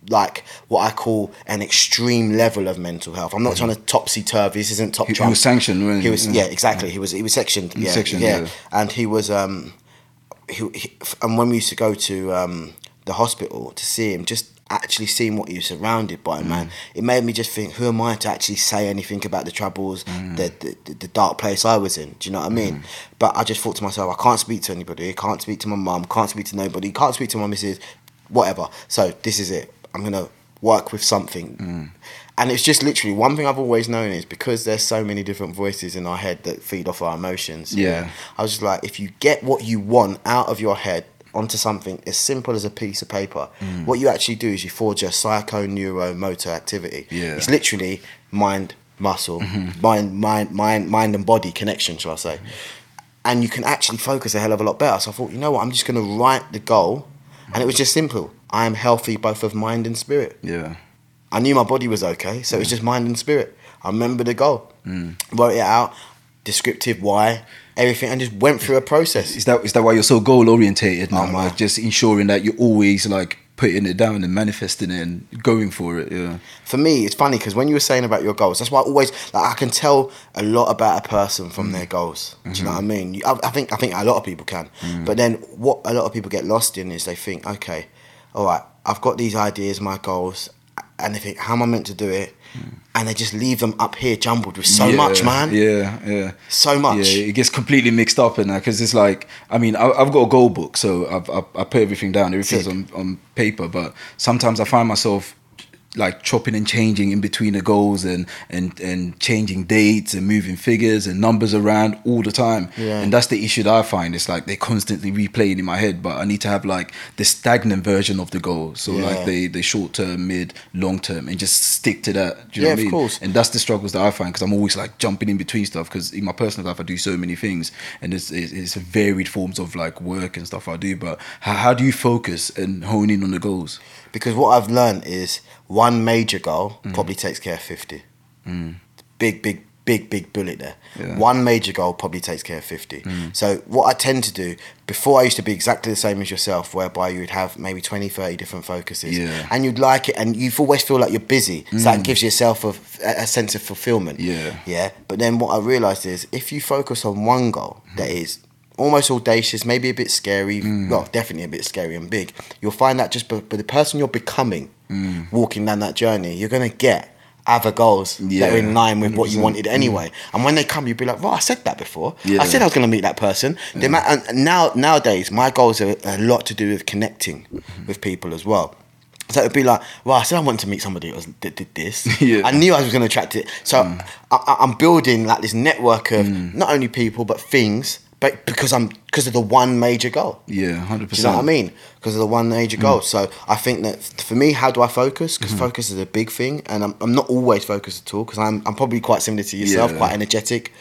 B: like what I call an extreme level of mental health. I'm not trying to topsy turvy. This isn't top.
A: Mm-hmm. He, he was sanctioned, wasn't
B: He was
A: Yeah.
B: yeah, exactly. He was he was sectioned. Yeah,
A: sectioned,
B: yeah.
A: yeah.
B: And he was um, he, he and when we used to go to um the hospital to see him, just actually seeing what you're surrounded by, man,
A: Mm.
B: it made me just think, who am I to actually say anything about the troubles,
A: Mm.
B: the, the the dark place I was in? Do you know what I mean? But I just thought to myself, I can't speak to anybody. I can't speak to my mum. Can't speak to nobody. Can't speak to my missus. Whatever. So this is it. I'm gonna work with something.
A: Mm.
B: And it's just literally one thing I've always known is because there's so many different voices in our head that feed off our emotions.
A: Yeah.
B: I was just like, if you get what you want out of your head onto something as simple as a piece of paper,
A: Mm.
B: what you actually do is you forge a psychoneuromotor activity.
A: Yeah. Mm-hmm.
B: It's literally mind, muscle, mind, mind, mind, mind and body connection, shall I say. And you can actually focus a hell of a lot better. So I thought, you know what, I'm just gonna write the goal. And it was just simple. I am healthy both of mind and spirit.
A: Yeah.
B: I knew my body was okay, so it was just mind and spirit. I remember the goal, wrote it out, descriptive why, everything, and just went through a process.
A: Is that is that why you're so goal orientated now?
B: Oh,
A: like just ensuring that you're always like putting it down and manifesting it and going for it. Yeah.
B: For me, it's funny because when you were saying about your goals, that's why I always like I can tell a lot about a person from mm. their goals. Do you know mm-hmm. what I mean? You, I, I think I think a lot of people can, mm. but then what a lot of people get lost in is they think, okay, all right, I've got these ideas, my goals, and they think, how am I meant to do it? Hmm. And they just leave them up here jumbled with so
A: Yeah,
B: much, man.
A: Yeah, yeah.
B: So much.
A: Yeah, it gets completely mixed up in that because it's like, I mean, I, I've got a goal book, so I've, I, I put everything down, everything's on, on paper, but sometimes I find myself like chopping and changing in between the goals and, and, and changing dates and moving figures and numbers around all the time.
B: Yeah.
A: And that's the issue that I find. It's like they're constantly replaying in my head, but I need to have like the stagnant version of the goal. So
B: Yeah.
A: like the, the short term, mid, long term, and just stick to that. Do you
B: Yeah,
A: know what I
B: of
A: mean?
B: course.
A: And that's the struggles that I find because I'm always like jumping in between stuff because in my personal life I do so many things and it's, it's, it's varied forms of like work and stuff I do. But how, how do you focus and hone in on the goals?
B: Because what I've learned is one major goal mm. probably takes care of 50. Mm. Big, big, big, big bullet there.
A: Yeah.
B: One major goal probably takes care of 50. Mm. So, what I tend to do, before I used to be exactly the same as yourself, whereby you would have maybe 20, 30 different focuses.
A: Yeah.
B: And you'd like it, and you've always feel like you're busy. So, that gives yourself a, a sense of fulfillment.
A: Yeah.
B: Yeah. But then what I realized is if you focus on one goal mm-hmm. that is almost audacious, maybe a bit scary, mm. well, definitely a bit scary and big, you'll find that just by, by the person you're becoming mm. walking down that journey, you're going to get other goals that are in line with what you wanted anyway. And when they come, you'll be like, well, I said that before.
A: Yeah.
B: I said I was going to meet that person. The ma- mm. and now, nowadays, my goals are a lot to do with connecting mm-hmm. with people as well. So it'd be like, well, I said I wanted to meet somebody that, was, that did this.
A: Yeah.
B: I knew I was going to attract it. So I, I, I'm building like this network of not only people but things, but because I'm because of the one major goal.
A: Yeah, hundred
B: Do you know what I mean? Because of the one major
A: Mm.
B: goal. So I think that for me, how do I focus? Because focus is a big thing, and I'm, I'm not always focused at all. Because I'm I'm probably quite similar to yourself,
A: Yeah.
B: quite energetic.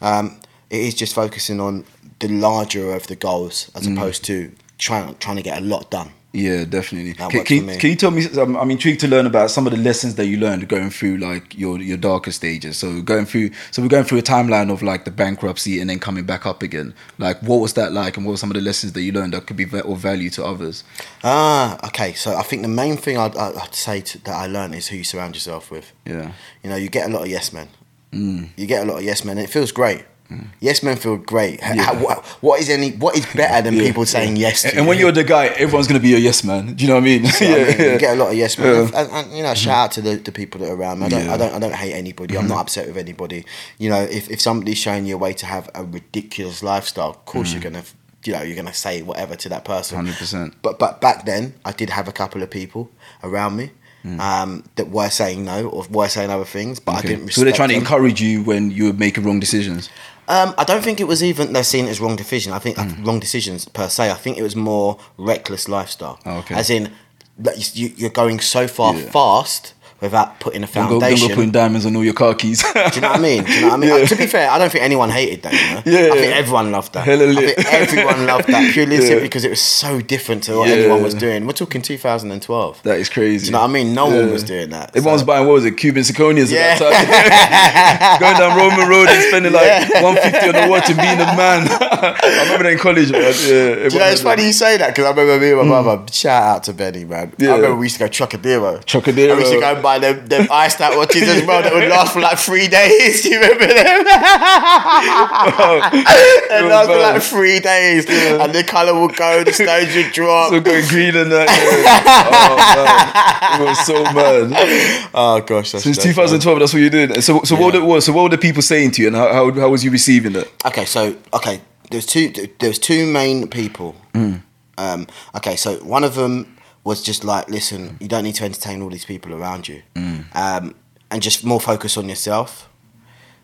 B: Um, it is just focusing on the larger of the goals as
A: Mm.
B: opposed to trying trying to get a lot done.
A: Yeah, definitely. Can, can,
B: me.
A: can you tell me? I'm, I'm intrigued to learn about some of the lessons that you learned going through like your your darker stages. So going through, so we're going through a timeline of like the bankruptcy and then coming back up again. Like, what was that like, and what were some of the lessons that you learned that could be of value to others?
B: Ah, okay. So I think the main thing I'd, I'd I'd say to, that I learned is who you surround yourself with.
A: Yeah,
B: You know, you get a lot of yes men.
A: Mm.
B: You get a lot of yes men, and it feels great. Yes men feel great. H- how- what, what is any? What is better than
A: Yeah,
B: people saying yes? To
A: and, and when
B: you?
A: you're the guy, everyone's gonna be a yes man. Do you know what I mean?
B: You know what I mean? You get a lot of yes men,
A: Yeah. Mm-hmm.
B: and, and, you know, shout out to the, the people that are around me. I don't,
A: Yeah. Mm-hmm.
B: I don't, I don't hate anybody. I'm not upset with anybody. You know, if, if somebody's showing you a way to have a ridiculous lifestyle, of course you're gonna, you know, you're gonna say whatever to that person.
A: Mm. Hundred percent.
B: But but back then, I did have a couple of people around me
A: Mm.
B: um, that were saying no or were saying other things, but I didn't.
A: So they're trying to encourage you when you were making wrong decisions.
B: Um, I don't think it was even they're seeing it as wrong decision. I think
A: Mm.
B: wrong decisions per se. I think it was more reckless lifestyle.
A: Oh, okay.
B: As in, you, you're going so far
A: Yeah.
B: fast without putting a
A: Don't go, don't
B: foundation.
A: go putting diamonds on all your car keys.
B: Do you know what I mean? Do you know what I mean?
A: Yeah.
B: To be fair, I don't think anyone hated that. You know?
A: Yeah,
B: I think
A: yeah.
B: everyone loved that.
A: Hella
B: I think everyone loved that purely
A: Yeah.
B: because it was so different to what
A: Yeah.
B: anyone was doing. We're talking 2012.
A: that is crazy.
B: Do you know what I mean? No one was doing that.
A: Everyone's
B: so-
A: buying what was it, cubic zirconias
B: Yeah.
A: at that time. Going down Roman Road and spending like one fifty on the watch and being a man. I remember that in college, man. Yeah,
B: you know, it's funny you say that because I remember me and my brother. Shout out to Benny, man.
A: Mm. Yeah.
B: I remember we used to go Trocadero.
A: Trocadero.
B: And we used to go and buy them, them iced out watches as well that would last for like three days. Do you remember them? and last for like three days. And the colour would go, the stones would drop.
A: So going green and that. Yeah. Oh man, it was so mad.
B: oh gosh, that's
A: Since
B: that's
A: 2012, that's what you're did. So, so what
B: Yeah.
A: it was? So what were the people saying to you, and how how, how was you receiving that?
B: Okay, so okay, there's two there's two main people.
A: Mm.
B: Um, okay, so one of them was just like, listen, you don't need to entertain all these people around you,
A: Mm.
B: um, and just more focus on yourself.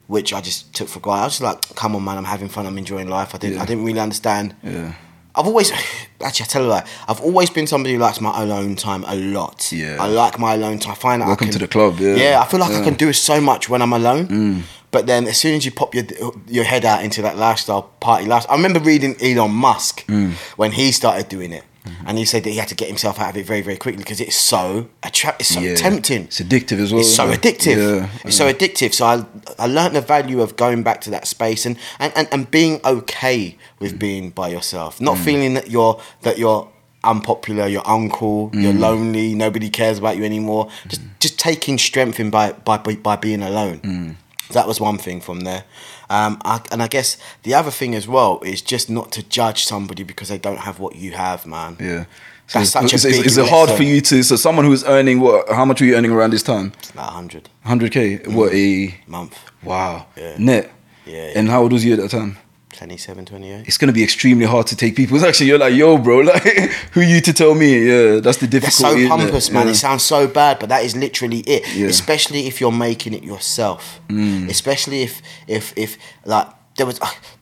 B: Which I just took for granted. I was just like, "Come on, man! I'm having fun. I'm enjoying life." I didn't.
A: Yeah.
B: I didn't really understand.
A: Yeah.
B: I've always, actually, I tell you that I've always been somebody who likes my alone time a lot.
A: Yeah.
B: I like my alone time. I find that
A: Welcome
B: I can,
A: to the club, yeah.
B: Yeah, I feel like I
A: Yeah. Mm.
B: can do so much when I'm alone. But then, as soon as you pop your your head out into that lifestyle party lifestyle, I remember reading Elon Musk
A: Mm.
B: when he started doing it,
A: Mm-hmm.
B: and he said that he had to get himself out of it very very quickly because it's so attract, it's so
A: Yeah.
B: tempting.
A: It's addictive as well.
B: It's so
A: it?
B: addictive.
A: Yeah.
B: It's so addictive. So I I learned the value of going back to that space and and, and, and being okay with mm. being by yourself. Not mm. feeling that you're that you're unpopular, you're uncool, you're lonely, nobody cares about you anymore. Just just taking strength in by by by, by being alone. That was one thing from there. Um, I, and I guess the other thing as well is just not to judge somebody because they don't have what you have, man.
A: Yeah. So
B: That's such a
A: is, is,
B: big
A: is it hard for you to? So someone who's earning what? How much were you earning around this time?
B: Like 100
A: Hundred k. What a
B: month,
A: wow
B: Yeah.
A: net.
B: Yeah,
A: And how old was you at that time?
B: 27, 28.
A: It's gonna be extremely hard to take people. It's actually you're like, yo, bro, like, who you to tell me? Yeah, that's the difficulty.
B: so
A: isn't it?
B: pompous, man.
A: Yeah.
B: It sounds so bad, but that is literally it.
A: Yeah. Mm.
B: Especially if you're making it yourself. Especially if if if like there was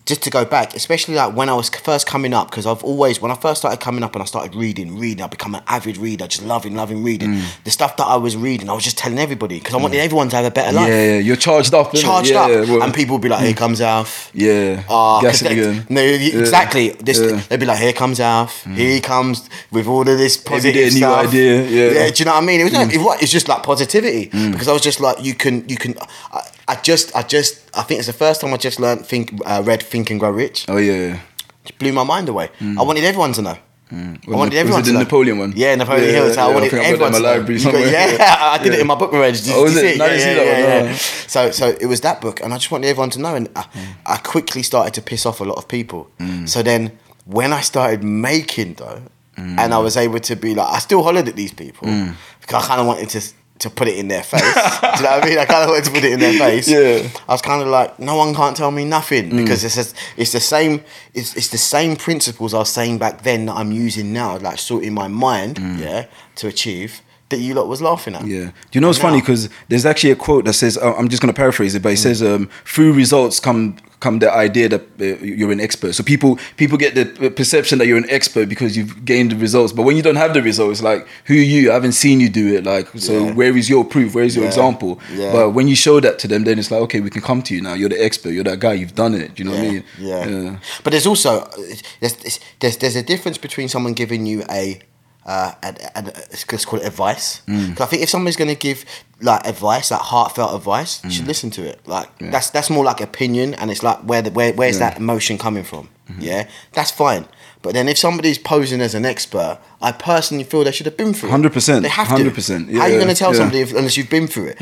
B: just to go back, especially like when I was first coming up, because I've always when I first started coming up and I started reading, reading, I become an avid reader, just loving, loving reading.
A: Mm.
B: The stuff that I was reading, I was just telling everybody because I wanted everyone to have a better life.
A: yeah, yeah. you're charged up.
B: Charged
A: yeah,
B: up,
A: well,
B: and people would be like, "Here comes Alf."
A: yeah, it
B: they-
A: again.
B: No, exactly. This.
A: Mm.
B: They'd be like, "Here comes Alf. Here he comes with all of this positive
A: a new idea, yeah. Mm.
B: do you know what I mean? It was not, it, was- it's just like positivity because I was just like, you can, you can. I, I just, I just, I think it's the first time I just learned, think, uh, read, Think and Grow Rich.
A: Oh yeah, yeah.
B: It blew my mind away. Mm. I wanted everyone to know. Mm. I wanted
A: Mm. was
B: everyone
A: it
B: to
A: the
B: know.
A: Napoleon one?
B: Yeah, Napoleon
A: Yeah,
B: Hill. So
A: yeah,
B: I
A: I
B: wanted
A: got
B: everyone
A: my library
B: You got-
A: somewhere.
B: Yeah, I did it in my book already. Did,
A: Oh,
B: did
A: is it?
B: it?
A: No,
B: Yeah,
A: see
B: yeah,
A: that
B: yeah, yeah. So, so it was that book, and I just wanted everyone to know, and I, mm. I quickly started to piss off a lot of people. So then, when I started making though, and I was able to be like, I still hollered at these people because I kind of wanted to to put it in their face. Do you know what I mean? I kind of wanted to put it in their face.
A: Yeah.
B: I was kind of like, no one can't tell me nothing mm. because it's just, it's the same it's, it's the same principles I was saying back then that I'm using now, like sorting my mind, mm. yeah, to achieve. That you lot was laughing at.
A: Yeah. Do you know what's funny? Because there's actually a quote that says, uh, I'm just going to paraphrase it, but it says, um, through results come come the idea that uh, you're an expert. So people people get the perception that you're an expert because you've gained the results. But when you don't have the results, like who are you? I haven't seen you do it. Like so,
B: Yeah.
A: where is your proof? Where is your
B: Yeah.
A: example?
B: Yeah.
A: But when you show that to them, then it's like, okay, we can come to you now. You're the expert. You're that guy. You've done it. Do you know what I mean?
B: Yeah. But there's also there's, there's there's a difference between someone giving you a uh, an, an, let's call it advice.
A: Mm.
B: 'Cause I think if somebody's going to give like advice, like heartfelt advice, you should listen to it. Like
A: Mm. Yeah.
B: that's that's more like opinion, and it's like where the, where where's
A: Yeah. Mm-hmm.
B: that emotion coming from? Yeah, that's fine. But then if somebody's posing as an expert, I personally feel they should have been through it.
A: 100%,
B: They have to.
A: 100%,
B: How are you going to tell
A: yeah. Mm.
B: somebody if, unless you've been through it?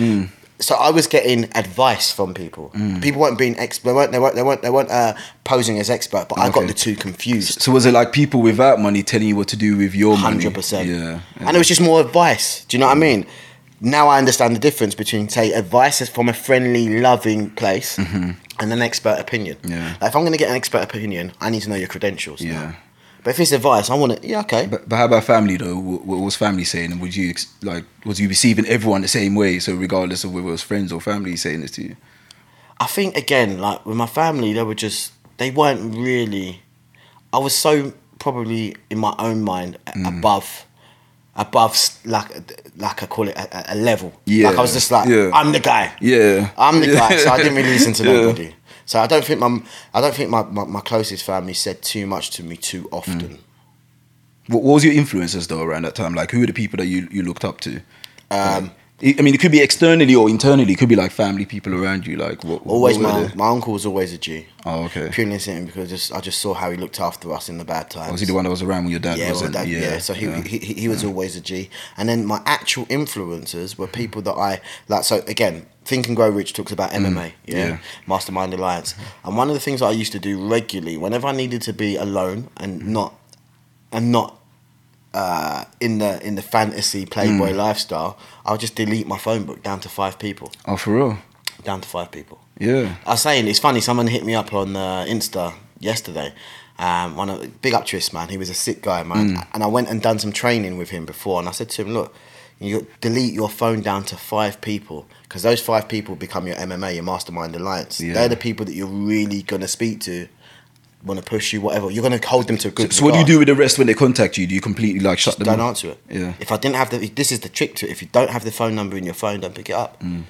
B: So I was getting advice from people. People weren't being ex- they weren't they weren't they weren't, they weren't uh, posing as expert, but I got the two confused.
A: So was it like people without money telling you what to do with your money?
B: Hundred percent.
A: Yeah.
B: And it was just more advice. Do you know what I mean? Now I understand the difference between say advice is from a friendly, loving place and an expert opinion.
A: Mm-hmm. Yeah.
B: Like if I'm going to get an expert opinion, I need to know your credentials. now.
A: Yeah.
B: But if it's advice, I want it. Yeah, okay.
A: But, but how about family though? What, what was family saying? Would you like was you receiving everyone the same way? So regardless of whether it was friends or family saying this to you.
B: I think again, like with my family, they were just they weren't really. I was so probably in my own mind
A: Mm.
B: above, above like like I call it a, a- level.
A: Yeah,
B: Like I was just like
A: yeah.
B: I'm the guy.
A: Yeah.
B: I'm the guy. So I didn't really listen to
A: Yeah.
B: nobody. So I don't think my I don't think my, my, my closest family said too much to me too often.
A: What, what was your influences though around that time? Like who were the people that you, you looked up to?
B: Um,
A: I I mean, it could be externally or internally. It could be like family people around you. Like what? what
B: always
A: were
B: my
A: they?
B: my uncle was always a G.
A: Oh, okay.
B: Purely and simply because just I just saw how he looked after us in the bad times.
A: Was he the one that was around when your dad
B: yeah,
A: wasn't?
B: that, yeah, So he,
A: yeah.
B: he he he was always a G. And then my actual influencers were people that I like. So again, Think and Grow Rich talks about MMA. Yeah?
A: Yeah.
B: Mastermind Alliance. And one of the things that I used to do regularly, whenever I needed to be alone and
A: Mm.
B: not and not uh, in the in the fantasy playboy
A: Mm.
B: lifestyle, I would just delete my phone book down to five people.
A: Oh, for real?
B: Down to five people.
A: Yeah.
B: I was saying it's funny. Someone hit me up on uh, Insta yesterday. Um, one of big up Tris man. He was a sick guy, man.
A: Mm.
B: And I went and done some training with him before. And I said to him, look, you delete your phone down to five people because those five people become your MMA, your mastermind alliance.
A: Yeah.
B: They're the people that you're really gonna speak to, want to push you, whatever. You're gonna hold them to a good.
A: So what do you do with the rest when they contact you? Do you completely like shut them?
B: Don't
A: off?
B: answer it.
A: Yeah.
B: If I didn't have the, this is the trick to it. If you don't have the phone number in your phone, don't pick it up.
A: Mm.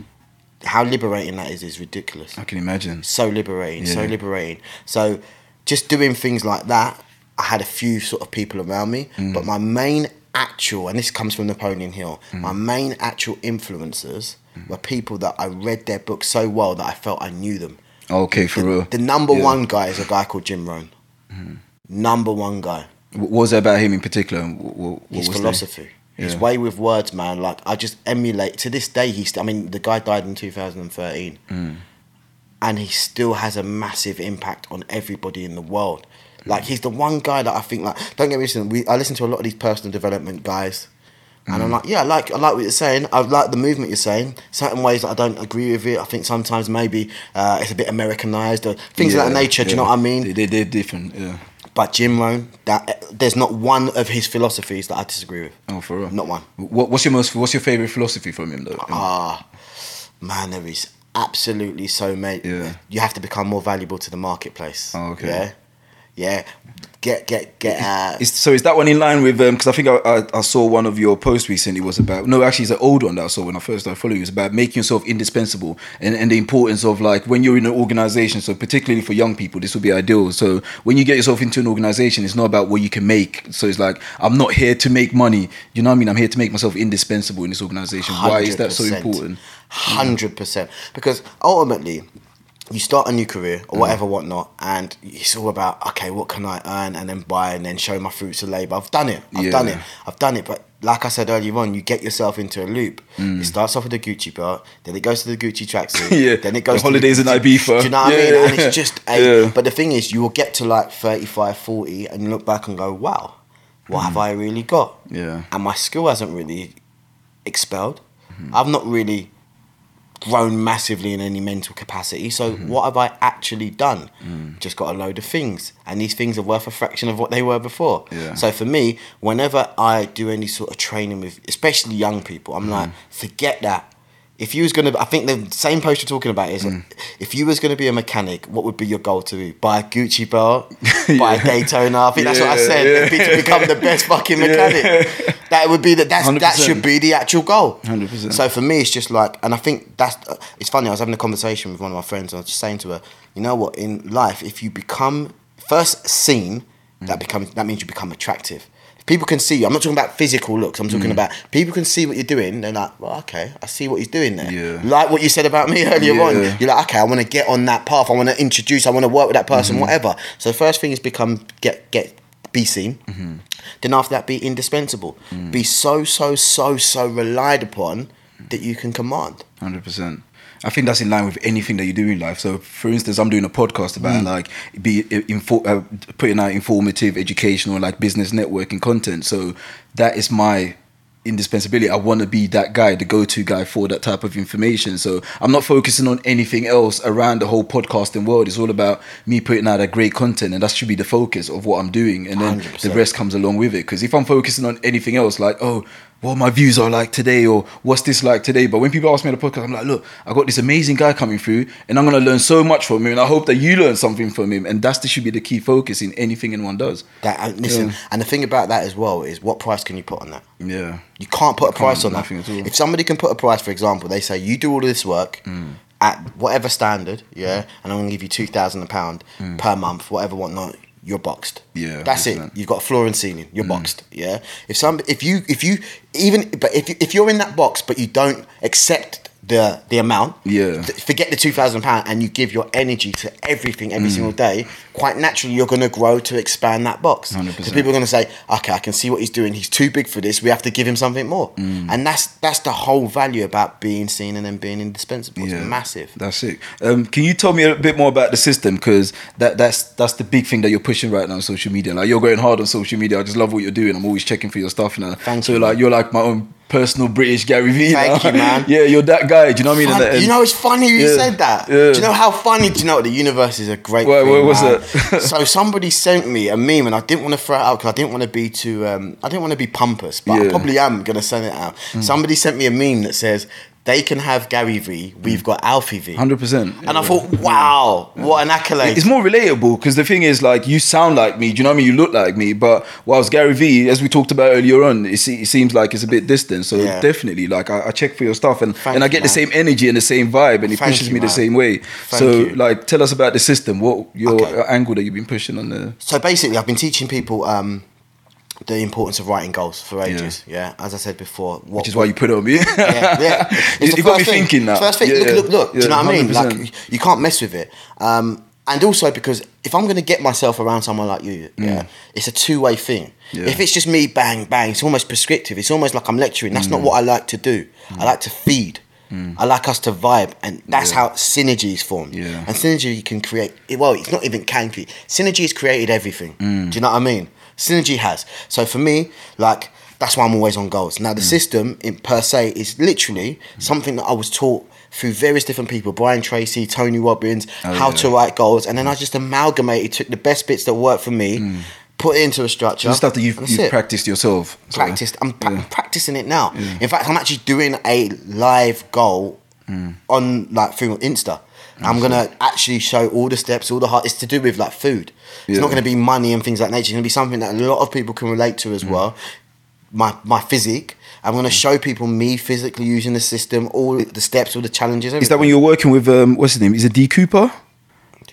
B: How liberating that is is ridiculous
A: I can imagine.
B: so liberating, so liberating. So just doing things like that, I had a few sort of people around me,
A: Mm.
B: but my main actual, and this comes from Napoleon Hill, my main actual influencers
A: Mm.
B: were people that I read their books so well that I felt I knew them.
A: Okay, for
B: the,
A: real.
B: the number
A: Yeah.
B: One guy is a guy called Jim Rohn. Number one guy.
A: What was it about him in particular? What, what,
B: His philosophy. His way with words, man. Like I just emulate to this day. He's. I mean, the guy died in 2013,
A: Mm.
B: and he still has a massive impact on everybody in the world. Like he's the one guy that I think like. Don't get me wrong. We I listen to a lot of these personal development guys, and
A: Mm.
B: I'm like, yeah, I like I like what you're saying. I like the movement you're saying. Certain ways that I don't agree with it. I think sometimes maybe uh, it's a bit Americanized or things of that
A: Yeah,
B: nature. Do you know what I mean?
A: They, they, they're different, yeah.
B: But Jim Rohn, that there's not one of his philosophies that I disagree with.
A: Oh, for real.
B: Not one.
A: What, what's your most? What's your favorite philosophy from him though?
B: Ah, man, there is absolutely so many.
A: Yeah.
B: You have to become more valuable to the marketplace.
A: Oh, okay.
B: Yeah. Yeah. Get get get. Uh,
A: Is, so is that one in line with? Because I think I, I, I saw one of your posts recently was about. No, actually, it's an old one that I saw when I first started following. you. It's about making yourself indispensable and, and the importance of like when you're in an organization. So particularly for young people, this would be ideal. So when you get yourself into an organization, it's not about what you can make. So it's like I'm not here to make money. You know what I mean? I'm here to make myself indispensable in this organization. Why is that so important?
B: Hundred percent. Because ultimately, you start a new career
A: Mm.
B: or whatever, whatnot, and it's all about okay, what can I earn and then buy and then show my fruits of labor. I've done it. I've done it. I've done it. But like I said earlier on, you get yourself into a loop.
A: Mm.
B: It starts off with the Gucci belt, then it goes to the Gucci tracksuit.
A: Yeah.
B: Then it goes
A: The
B: to
A: holidays in Ibiza.
B: Do you know what I mean?
A: yeah,
B: And it's just a.
A: yeah.
B: But the thing is, you will get to like 35, 40, and you look back and go, wow, what have I really got?
A: Mm. Yeah.
B: and my skill hasn't really expelled.
A: Mm-hmm.
B: I've not really grown massively in any mental capacity. So
A: Mm-hmm.
B: what have I actually done?
A: Mm.
B: Just got a load of things, and these things are worth a fraction of what they were before.
A: Yeah.
B: So for me, whenever I do any sort of training with, especially young people, I'm like,
A: Mm-hmm.
B: forget that. If you was gonna, I think the same post you're talking about is,
A: Mm.
B: if you was gonna be a mechanic, what would be your goal to be? Buy a Gucci belt, buy a Daytona. I think that's what I said.
A: yeah.
B: It'd be to become the best fucking mechanic. That would be that
A: 100%.
B: should be the actual goal.
A: 100%.
B: So for me, it's just like, and I think that's. Uh, it's funny. I was having a conversation with one of my friends. And I was just saying to her, you know what? In life, if you become first seen,
A: Mm.
B: that becomes that means you become attractive. If people can see you, I'm not talking about physical looks. I'm
A: Mm.
B: talking about people can see what you're doing. They're like, well, okay, I see what he's doing there.
A: Yeah.
B: Like what you said about me earlier
A: Yeah.
B: on. You're like, okay, I want to get on that path. I want to introduce. I want to work with that person.
A: Mm-hmm.
B: Whatever. So the first thing is become get get be seen.
A: Mm-hmm.
B: Then after that, be indispensable.
A: Mm.
B: Be so so so so relied upon that you can command.
A: Hundred percent. I think that's in line with anything that you do in life. So, for instance, I'm doing a podcast about like be info, uh, putting out informative, educational, like business networking content. So that is my indispensability. I want to be that guy, the go-to guy for that type of information. So I'm not focusing on anything else around the whole podcasting world. It's all about me putting out a great content, and that should be the focus of what I'm doing. And then
B: 100%.
A: the rest comes along with it. Because if I'm focusing on anything else, like oh, what my views are like today, or what's this like today, but when people ask me on the podcast, I'm like, look, I got this amazing guy coming through, and I'm gonna learn so much from him, and I hope that you learn something from him, and that's the should be the key focus in anything anyone does.
B: That and listen,
A: Yeah.
B: and the thing about that as well is what price can you put on that?
A: Yeah,
B: You can't put a price on that. If somebody can put a price, for example, they say you do all of this work
A: Mm.
B: at whatever standard, yeah, and I'm gonna give you two thousand a pound
A: Mm.
B: per month, whatever, whatnot. You're boxed.
A: Yeah,
B: that's it.
A: 100%.
B: You've got a floor and ceiling.
A: Mm.
B: You're boxed. Yeah. If some, if you, if you, even, but if if you're in that box, but you don't accept the the amount,
A: Yeah.
B: th- forget the two thousand pound, and you give your energy to everything
A: Mm.
B: every single day. Quite naturally, you're gonna grow to expand that box.
A: 100%.
B: Because people are gonna say, okay, I can see what he's doing. He's too big for this. We have to give him something more.
A: Mm.
B: And that's that's the whole value about being seen and then being indispensable. It's massive.
A: That's it. Um, can you tell me a bit more about the system? Because that that's that's the big thing that you're pushing right now on social media. Like you're going hard on social media. I just love what you're doing. I'm always checking for your stuff now.
B: Thank
A: so
B: you,
A: like you're like my own personal British Gary Vee.
B: Thank you, man.
A: yeah, you're that guy. Do you know what I mean?
B: Fun-
A: And- and-
B: you know, it's funny you
A: Yeah,
B: said that.
A: yeah.
B: Do you know how funny? Do you know? The universe is a great thing.
A: what was
B: man.
A: it?
B: so somebody sent me a meme, and I didn't want to throw it out because I didn't want to be too. Um, I didn't want to be pompous, but I
A: Yeah. Hmm.
B: probably am gonna send it out. Somebody sent me a meme that says. They can have Gary V. We've got Alfie V.
A: 100%.
B: And I thought, wow, what an accolade.
A: It's more relatable because the thing is, like, you sound like me. Do you know what I mean? You look like me. But whilst Gary Vee, as we talked about earlier on, it, se- it seems like it's a bit distant. So
B: Yeah.
A: definitely, like, I, I check for your stuff and,
B: Thank
A: and I
B: you,
A: get the
B: man.
A: same energy and the same vibe, and it
B: Thank
A: pushes
B: you,
A: me the
B: man.
A: same way. So,
B: you.
A: like, tell us about the system. What your
B: Okay.
A: uh, angle that you've been pushing on the.
B: so basically, I've been teaching people um, the importance of writing goals for ages. Yeah, as I said before, what,
A: Which is why you put it on me.
B: yeah, yeah. It's
A: you got me
B: thing.
A: thinking now.
B: First thing,
A: Yeah,
B: look,
A: yeah.
B: look, look. Do you
A: Yeah,
B: know what I mean? Like, you can't mess with it. Um, and also because if I'm going to get myself around someone like you, yeah, it's a two way thing.
A: Yeah.
B: If it's just me, bang, bang, it's almost prescriptive. It's almost like I'm lecturing. That's not what I like to do. I like to feed. I like us to vibe, and that's
A: Yeah.
B: how synergy is formed.
A: Yeah.
B: And synergy can create. Well, it's not even can create. Synergy has created everything.
A: Mm.
B: Do you know what I mean? Synergy has. So for me, like that's why I'm always on goals. Now the
A: Mm.
B: system in per se is literally something that I was taught through various different people, Brian Tracy, Tony Robbins,
A: Oh,
B: how
A: yeah.
B: to write goals, and then I just amalgamated, took the best bits that worked for me, put it into a structure.
A: Mm. The stuff that you've, you've practiced yourself.
B: Practiced. I'm pra-
A: yeah.
B: practicing it now. In fact, I'm actually doing a live goal
A: Mm.
B: on like through Insta. I'm gonna actually show all the steps, all the hard. It's to do with like food. It's
A: Yeah.
B: not gonna be money and things like nature. It's gonna be something that a lot of people can relate to as
A: Mm.
B: well. My my physique. I'm gonna show people me physically using the system, all the steps, all the challenges.
A: Is that when you're working with, um, what's his name? Is it D Cooper?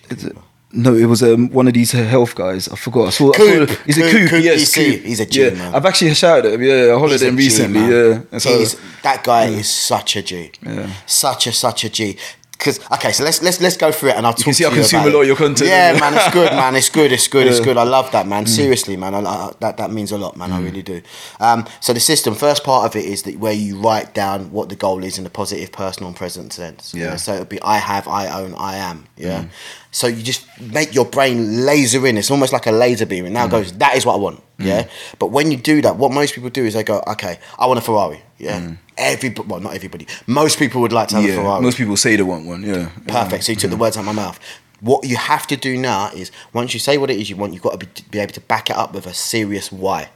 A: Is it- No, it was um, one of these health guys. I forgot. I saw. I
B: Coop.
A: saw is it
B: Coop,
A: Coop?
B: Coop
A: yes,
B: EC.
A: Coop.
B: He's a G,
A: yeah.
B: man.
A: I've actually shouted at him. Yeah, I hollered at him recently. yeah, And so-
B: He's- that guy is such a G.
A: Yeah.
B: Such a such a G. Because okay, so let's let's let's go through it, and I'll talk.
A: can see
B: to
A: I
B: you
A: consume a lot of your content,
B: Yeah, man, it's good, man. It's good. It's good. It's
A: Yeah. Mm.
B: good. I love that, man. Seriously, man. I, I, that that means a lot, man. I really do. Um, so the system, first part of it is that where you write down what the goal is in a positive, personal, and present sense.
A: Yeah.
B: So it would be I have, I own, I am. Yeah. So you just make your brain laser in. It's almost like a laser beam. And now it goes, that is what I want. Mm. Yeah. But when you do that, what most people do is they go, okay, I want a Ferrari. Yeah. Mm. Everybody, well, not everybody. Most people would like to have a
A: Yeah,
B: Ferrari.
A: most people say they want one. Yeah,
B: Perfect. So you took the words out of my mouth. What you have to do now is once you say what it is you want, you've got to be, be able to back it up with a serious why.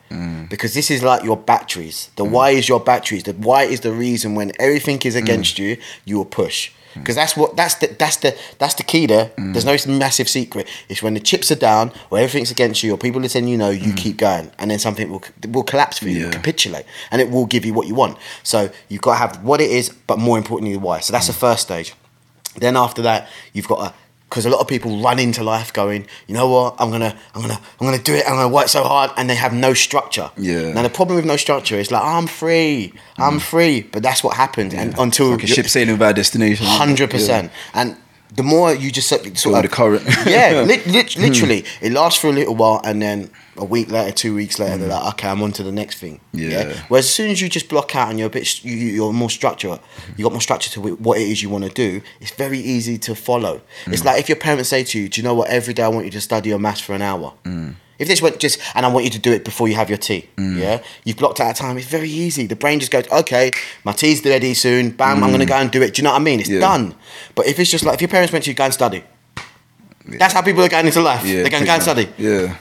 B: Because this is like your batteries. The why is your batteries. The why is the reason when everything is against you, you will push. Mm. Because that's what that's the that's the that's the key there. Mm. There's no massive secret. It's when the chips are down or everything's against you or people are telling you no, you mm. keep going, and then something will will collapse for you,
A: Yeah.
B: capitulate, and it will give you what you want. So you've got to have what it is, but more importantly, why. So that's the first stage. Then after that, you've got to because a lot of people run into life going, you know what, I'm gonna, I'm gonna, I'm gonna do it. I'm gonna work so hard, and they have no structure.
A: Yeah.
B: Now the problem with no structure is like, I'm free, I'm mm. free, but that's what happens, and until
A: like a ship sailing without destination.
B: hundred percent, and the more you just sort
A: with the current.
B: yeah, li- lit- hmm. literally, it lasts for a little while, and then a week later, two weeks later, they're hmm. like, okay, I'm on to the next thing.
A: Yeah.
B: Whereas as soon as you just block out and you're a bit, you, you- you're more structured, you got more structure to wh- what it is you want to do. It's very easy to follow. It's hmm. like if your parents say to you, "Do you know what? Every day I want you to study your maths for an hour." If this went just, and I want you to do it before you have your tea, mm. yeah, you've blocked out a time. It's very easy. The brain just goes, okay, my tea's ready soon. Bam, I'm mm. gonna go and do it. Do you know what I mean? It's
A: Yeah.
B: done. But if it's just like if your parents went to you, go and study. That's how people are going into life.
A: Yeah,
B: They're going, go and study.
A: Yeah,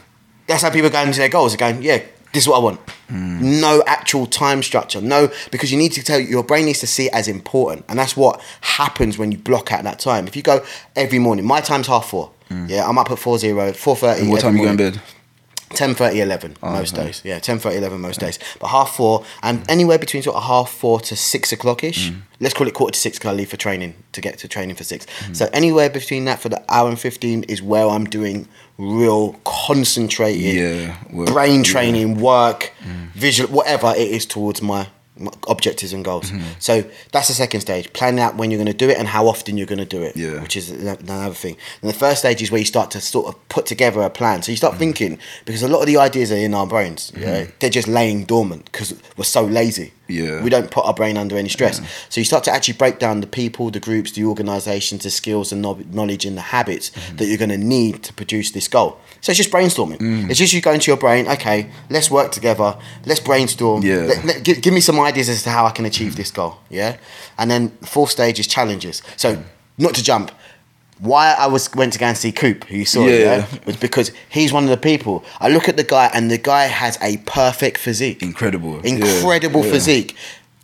B: That's how people go into their goals. They're going, yeah, this is what I want. Mm. No actual time structure. No, because you need to tell your brain needs to see it as important, and that's what happens when you block out that time. If you go every morning, my time's half four. Yeah, I'm up at four zero, four thirty.
A: and what time you go in bed?
B: 10 30 11 most
A: okay.
B: days. Yeah 10 30 11 most days. But half four and anywhere between sort of half four to six o'clock ish mm. let's call it quarter to six because i leave for training to get to training for 6 mm. so anywhere between that for the hour and 15 is where i'm doing real concentrated
A: Yeah, work,
B: brain
A: yeah.
B: training work mm. visual whatever it is towards my objectives and goals
A: Mm-hmm.
B: so that's the second stage planning out when you're going to do it and how often you're going to do it
A: Yeah.
B: which is another thing. And the first stage is where you start to sort of put together a plan. So you start thinking because a lot of the ideas are in our brains. Yeah, they're just laying dormant because we're so lazy.
A: Yeah.
B: we don't put our brain under any stress. So you start to actually break down the people, the groups, the organisations, the skills and knowledge and the habits
A: Mm-hmm.
B: that you're going to need to produce this goal. So it's just brainstorming.
A: Mm.
B: It's just you go into your brain. Okay, let's work together. Let's brainstorm.
A: Yeah.
B: Let- let- give, give me some ideas as to how I can achieve this goal. Yeah, and then the fourth stage is challenges. So not to jump. Why I was went to go and see Coop, who you saw,
A: Yeah.
B: yeah, was because he's one of the people. I look at the guy, and the guy has a perfect physique,
A: Incredible.
B: Incredible
A: yeah.
B: physique.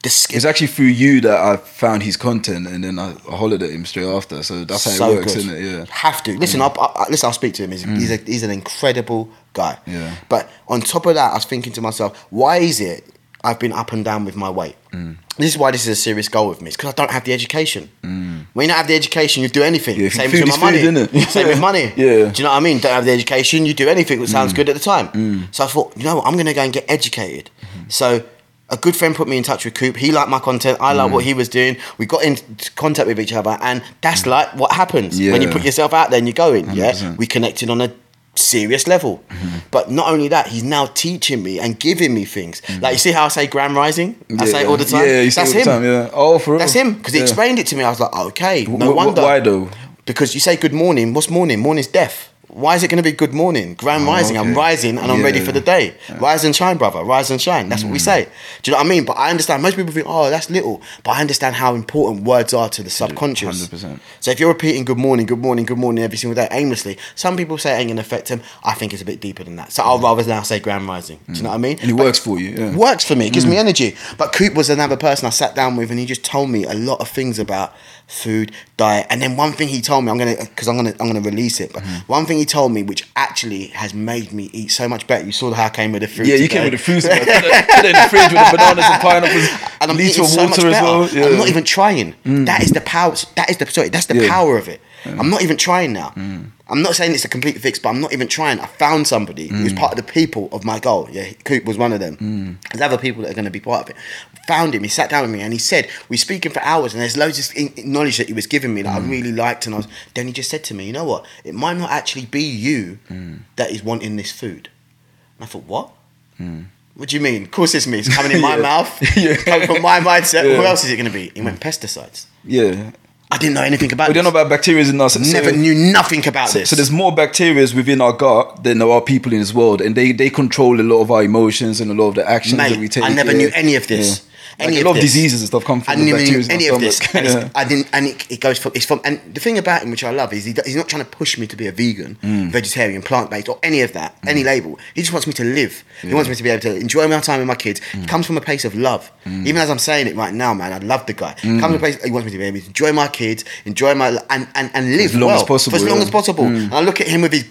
B: Sk-
A: It's actually through you that I found his content, and then I, hollered at him straight after. So that's how
B: so
A: it works,
B: good.
A: isn't it? Yeah.
B: Have to listen. Mm. I'll, i listen. I'll speak to him. He's, he's, a, mm. he's an incredible guy.
A: Yeah.
B: But on top of that, I was thinking to myself, why is it I've been up and down with my weight?
A: Mm.
B: This is why this is a serious goal with me. It's because I don't have the education. Mm. When you don't have the education, you do anything.
A: Mm. Yeah,
B: Same with my money.
A: food?
B: Same with money.
A: Yeah. Mm.
B: Do you know what I mean? Don't have the education, you do anything that sounds good at the time. So I thought, you know what, I'm going to go and get educated.
A: Mm-hmm.
B: So a good friend put me in touch with Coop. He liked my content. I
A: Mm.
B: liked what he was doing. We got in contact with each other, and that's like what happens when you
A: Mm.
B: Put yourself out there and you go in. Yeah,
A: 100%.
B: we connected on a serious level.
A: Mm-hmm.
B: But not only that, he's now teaching me and giving me things. Like you see how I say Grand Rising? I say it all the time.
A: Yeah, you say
B: that's
A: all
B: him.
A: the time. Yeah. Oh, for real.
B: That's him because he
A: Yeah.
B: explained it to me. I was like, okay, no
A: wh-
B: wonder.
A: Why though?
B: Because you say good morning. What's morning? Morning's death. Why is it going to be good morning? Grand rising. I'm
A: Oh,
B: rising and I'm ready for the day. Rise and shine, brother. Rise and shine. That's
A: Mm.
B: what we say. Do you know what I mean? But I understand. Most people think, oh, that's little. But I understand how important words are to the subconscious.
A: 100%.
B: So if you're repeating good morning, good morning, good morning every single day aimlessly, some people say it ain't going to affect them. I think it's a bit deeper than that. So I'll rather now say grand rising. Do you know what I mean?
A: Mm. And it
B: But-
A: works for you. Yeah.
B: works for me. It gives me energy. But Coop was another person I sat down with, and he just told me a lot of things about food, diet, and then one thing he told me, I'm gonna, because I'm gonna, I'm gonna release it. But mm-hmm. one thing he told me, which actually has made me eat so much better. You saw how I came with the fruit.
A: Yeah, you came with the man. Put it in the fridge with the bananas and pineapples.
B: and I'm eating so much
A: as
B: better.
A: well. Yeah.
B: I'm not even trying. Mm. That is the power. That is the sorry. That's the
A: Yeah.
B: power of it. I'm not even trying now. Mm. I'm not saying it's a complete fix, but I'm not even trying. I found somebody who's mm. part of the people of my goal. Yeah, Coop was one of them. There's other people that are going to be part of it. Found him. He sat down with me and he said, "We're speaking for hours, and there's loads of knowledge that he was giving me that I mm. really liked." And I was then he just said to me, "You know what? It might not actually be you mm. that is wanting this food." And I thought, "What?" Mm. What do you mean? Of course it's me. It's coming in my
A: Yeah.
B: mouth.
A: Yeah.
B: Coming from my mindset. Who
A: Yeah.
B: else is it going to be? He went pesticides.
A: yeah.
B: I didn't know anything about
A: We don't know about bacteria in us. so-
B: Never knew nothing about
A: So,
B: this.
A: so there's more bacteria within our gut than there are people in this world, and they they control a lot of our emotions and a lot of the actions that we take.
B: I never
A: yeah.
B: knew any of this.
A: Yeah.
B: Any
A: like
B: of
A: a lot of
B: this.
A: diseases and stuff come from
B: I
A: the bacteria
B: any of this. And
A: Yeah.
B: I didn't, and it, it goes from it's from. And the thing about him, which I love, is he, he's not trying to push me to be a vegan,
A: Mm.
B: vegetarian, plant based, or any of that, any label. He just wants me to live. He wants me to be able to enjoy my time with my kids.
A: Mm.
B: He comes from a place of love. Even as I'm saying it right now, man, I love the guy.
A: Mm.
B: comes from a place. He wants me to be able to enjoy my kids, enjoy my and and, and live
A: As long
B: well
A: as possible,
B: for as long
A: yeah.
B: as possible. And I look at him with his.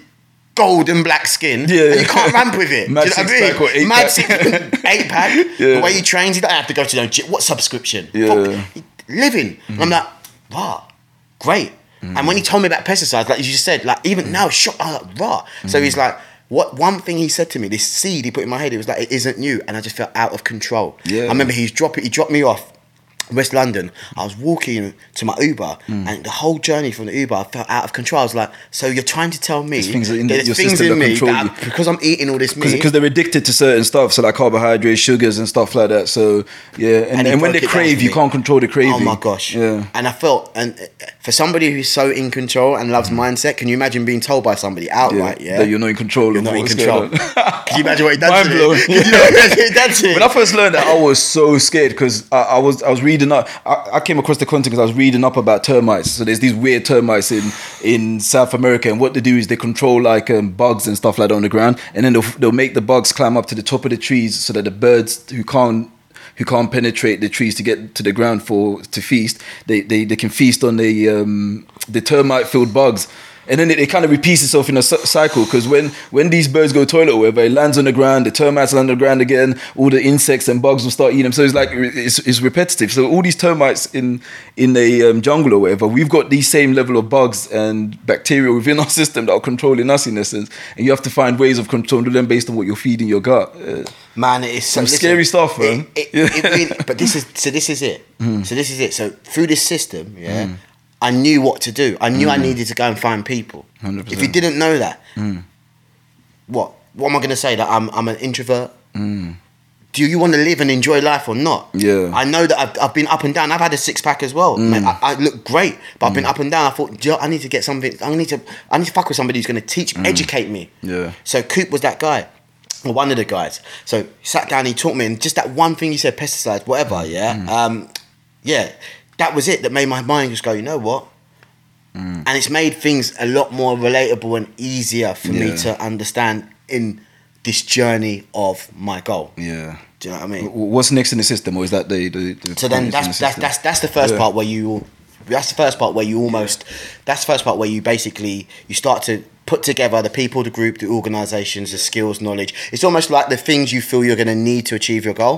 B: Golden black skin,
A: Yeah.
B: and you can't ramp with it.
A: Mad
B: you know
A: six pack or eight
B: Mad
A: pack.
B: six, eight pack.
A: Yeah.
B: The way he trains, he don't have to go to no gym. What subscription?
A: Yeah.
B: Fuck, living. And I'm like, wow, great. And when he told me about pesticides, like you just said, like even now, shock. I was like, rah. So he's like, what? One thing he said to me, this seed he put in my head, it was like, it isn't you, and I just felt out of control.
A: Yeah.
B: I remember he's dropping, he dropped me off. West London, I was walking to my Uber,
A: Mm.
B: and the whole journey from the Uber, I felt out of control. I was like, "So you're trying to tell me
A: There's things in
B: there's
A: your
B: things
A: system
B: in me
A: control
B: that. I- because I'm eating all this meat,
A: because they're addicted to certain stuff, so like carbohydrates, sugars, and stuff like that. So yeah, and,
B: And
A: and when they crave, you
B: me.
A: can't control the craving.
B: Oh my gosh!
A: Yeah,
B: And I felt, and for somebody who's so in control and loves mindset, can you imagine being told by somebody outright, yeah,
A: that you're not in control.
B: you're
A: of
B: not in control? can you imagine what does?
A: Mind blown.
B: it? Can you imagine what he does to it?
A: When I first learned that, I was so scared because I, I was I was reading up. I, I came across the content because I was reading up about termites. So there's these weird termites in in South America, and what they do is they control like um, bugs and stuff like that on the ground, and then they'll they'll make the bugs climb up to the top of the trees so that the birds who can't who can't penetrate the trees to get to the ground for to feast, they they, they can feast on the um, the termite filled bugs. And then it, it kind of repeats itself in a cycle because when, when these birds go toilet or whatever, it lands on the ground, the termites land on the ground again, all the insects and bugs will start eating them. So it's like it's, it's repetitive. So all these termites in in the um, jungle or whatever, we've got these same level of bugs and bacteria within our system that are controlling us in essence, and you have to find ways of controlling them based on what you're feeding your gut. Uh,
B: Man, it is so,
A: Some scary stuff, man.
B: It, it, really, but this is so. This is it.
A: Mm.
B: So this is it. So through this system, yeah, I knew what to do. I knew I needed to go and find people.
A: 100%.
B: If you didn't know that,
A: Mm.
B: what? What am I going to say? That I'm I'm an introvert.
A: Mm.
B: Do you want to live and enjoy life or not?
A: Yeah.
B: I know that I've, I've been up and down. I've had a six pack as well.
A: Mm.
B: I, I look great, but I've been up and down. I thought, "Do I need to get something. I need to. I need to fuck with somebody who's going to teach, educate me.
A: Mm. Yeah.
B: So Coop was that guy, or one of the guys. So he sat down, he taught me, and just that one thing he said, pesticides, whatever. Yeah,
A: Mm.
B: um, yeah, that was it. That made my mind just go. You know what?
A: Mm.
B: And it's made things a lot more relatable and easier for me to understand in this journey of my goal.
A: yeah.
B: Do you know what I mean?
A: What's next in the system, or is that the? the, the
B: So then that's
A: the
B: that's, that's that's the first
A: Yeah.
B: part where you that's the first part where you almost that's the first part where you basically you start to put together the people, the group, the organizations, the skills, knowledge. It's almost like the things you feel you're going to need to achieve your goal.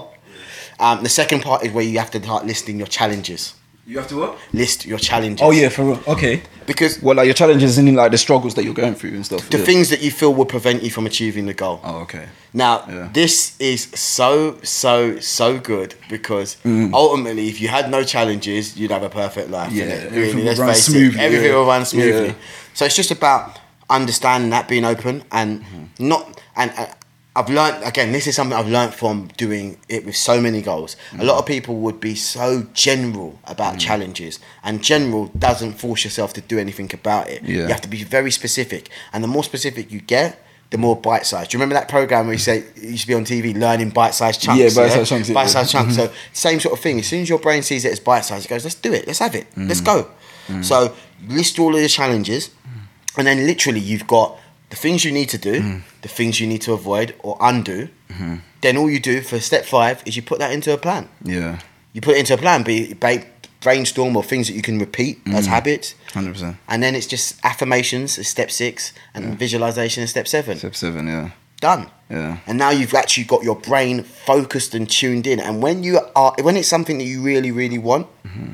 B: Um, the second part is where you have to start listing your challenges.
A: You have to what?
B: List your challenges.
A: Oh yeah, for real. Okay.
B: because
A: Well, like your challenges in like the struggles that you're going through and stuff.
B: the
A: yeah.
B: things that you feel will prevent you from achieving the goal.
A: Oh, okay.
B: Now,
A: Yeah.
B: this is so, so, so good because ultimately, if you had no challenges, you'd have a perfect life.
A: Mm. Yeah,
B: innit?
A: everything
B: really,
A: would
B: let's face
A: smoothly,
B: it. Everything
A: yeah.
B: will run smoothly.
A: Yeah.
B: So it's just about understanding that, being open, and
A: Mm-hmm.
B: not. And uh, I've learned again. This is something I've learned from doing it with so many goals. A lot of people would be so general about
A: Mm.
B: challenges, and general doesn't force yourself to do anything about it.
A: Yeah.
B: You have to be very specific, and the more specific you get, the more bite sized. Do you remember that program where you say it used to be on TV, learning bite sized chunks?
A: Yeah, bite-sized chunks.
B: Bite sized chunks. So same sort of thing. As soon as your brain sees it as bite sized, it goes, "Let's do it. Let's have it. Let's
A: Mm.
B: go." So list all of the challenges, and then literally you've got the things you need to do,
A: Mm.
B: The things you need to avoid or undo.
A: Mm-hmm.
B: Then all you do for step five is you put that into a plan.
A: Yeah.
B: You put it into a plan, be brainstorm or things that you can repeat as mm-hmm. habits.
A: Hundred percent.
B: And then it's just affirmations is step six and visualization is step seven.
A: Step seven. Yeah.
B: Done.
A: Yeah.
B: And now you've actually got your brain focused and tuned in. And when you are when it's something that you really, really want, mm-hmm.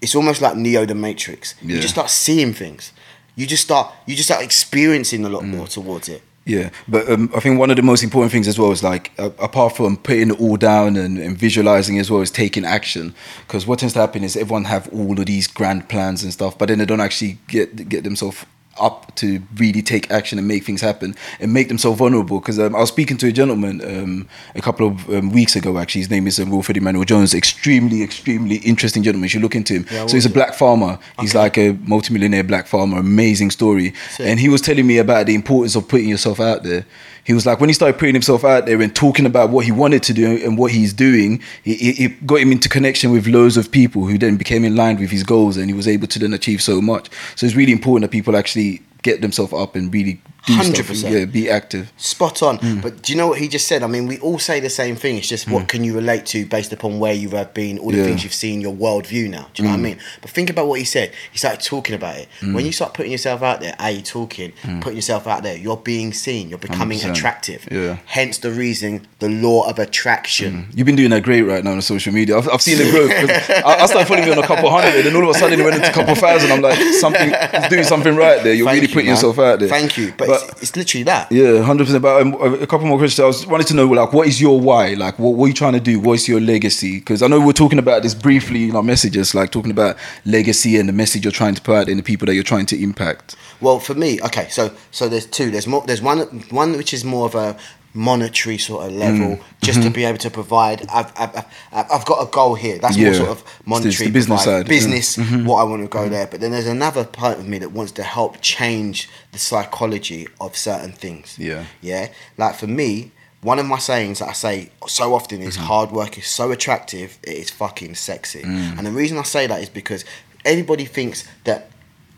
B: it's almost like Neo the Matrix. You just start seeing things. You just start you just start experiencing a lot mm. more towards it.
A: Yeah, but um, I think one of the most important things as well is like, uh, apart from putting it all down and, and visualizing as well is taking action. Because what tends to happen is everyone have all of these grand plans and stuff, but then they don't actually get get themselves up to really take action and make things happen and make themselves vulnerable. Because um, I was speaking to a gentleman um, a couple of um, weeks ago. Actually, his name is um, Wilfred Emmanuel Jones. Extremely, extremely interesting gentleman. You should look into him.
B: Yeah,
A: so he's a black farmer. He's like a multimillionaire black farmer. Amazing story.
B: Sick.
A: And he was telling me about the importance of putting yourself out there. He was like, when he started putting himself out there and talking about what he wanted to do and what he's doing, it, got him into connection with loads of people who then became in line with his goals and he was able to then achieve so much. So it's really important that people actually get themselves up and really stuff.
B: 100%.
A: Yeah, be active.
B: Spot on.
A: Mm.
B: But do you know what he just said? I mean, we all say the same thing. It's just what can you relate to based upon where you have been, all the
A: Yeah. Mm.
B: things you've seen, your worldview now. Do you know what I mean? But think about what he said. He started talking about it. When you start putting yourself out there, are you talking, putting yourself out there, you're being seen, you're becoming
A: 100%.
B: attractive.
A: Yeah.
B: Hence the reason, the law of attraction.
A: You've been doing that great right now on social media. I've, I've seen the growth. I, I started following you on a couple hundred, and then all of a sudden it went into a couple thousand. I'm like, something, doing something right there. You're
B: Thank
A: really
B: you,
A: putting
B: man.
A: yourself out there.
B: Thank you. But, it's, it's literally that.
A: Yeah, hundred percent. But um, a couple more questions. I was wanted to know, like, what is your why? Like, what, what are you trying to do? What is your legacy? Because I know we're talking about this briefly in our messages, like talking about legacy and the message you're trying to put out and the people that you're trying to impact.
B: Well, for me, okay, so so there's two. There's more. There's one one which is more of a monetary sort of level,
A: Mm.
B: just
A: Mm-hmm.
B: to be able to provide. I've, I've, I've, got a goal here. That's more sort of monetary,
A: business
B: provide-
A: side, yeah. Mm-hmm.
B: What I want to go there, but then there's another part of me that wants to help change the psychology of certain things.
A: Yeah.
B: yeah. Like for me. One of my sayings that I say so often
A: Mm-hmm.
B: is hard work is so attractive, it is fucking sexy.
A: Mm.
B: And the reason I say that is because everybody thinks that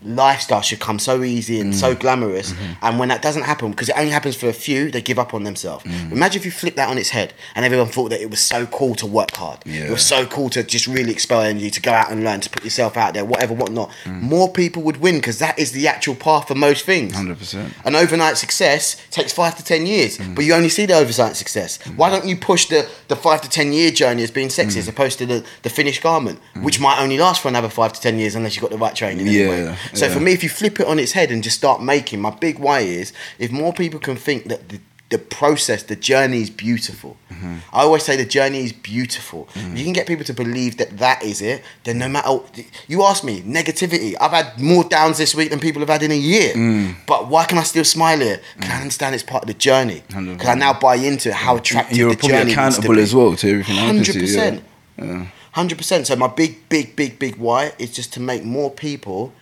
B: lifestyle should come so easy and
A: Mm.
B: so glamorous
A: Mm-hmm.
B: and when that doesn't happen because it only happens for a few they give up on themselves
A: Mm.
B: imagine if you flip that on its head and everyone thought that it was so cool to work hard
A: Yeah.
B: it was so cool to just really expel energy to go out and learn to put yourself out there whatever whatnot
A: Mm.
B: more people would win because that is the actual path for most things
A: 100%.
B: an overnight success takes five to ten years,
A: Mm.
B: but you only see the overnight success. Why don't you push the, the five to ten year journey as being sexy
A: Mm.
B: as opposed to the, the finished garment, which might only last for another five to ten years unless you've got the right training.
A: Yeah,
B: anyway. So
A: yeah.
B: for me, if you flip it on its head and just start making, my big why is if more people can think that the, the process, the journey is beautiful.
A: Mm-hmm.
B: I always say the journey is beautiful.
A: Mm.
B: If you can get people to believe that that is it, then no matter you ask me negativity. I've had more downs this week than people have had in a year.
A: Mm.
B: But why can I still smile here? Because I understand it's part of the journey.
A: 100%.
B: Because I now buy into how attractive
A: You're
B: the
A: probably
B: journey
A: accountable as well to everything that happens to
B: Hundred
A: you. Yeah.
B: percent. Hundred percent. So my big, big, big, big why is just to make more people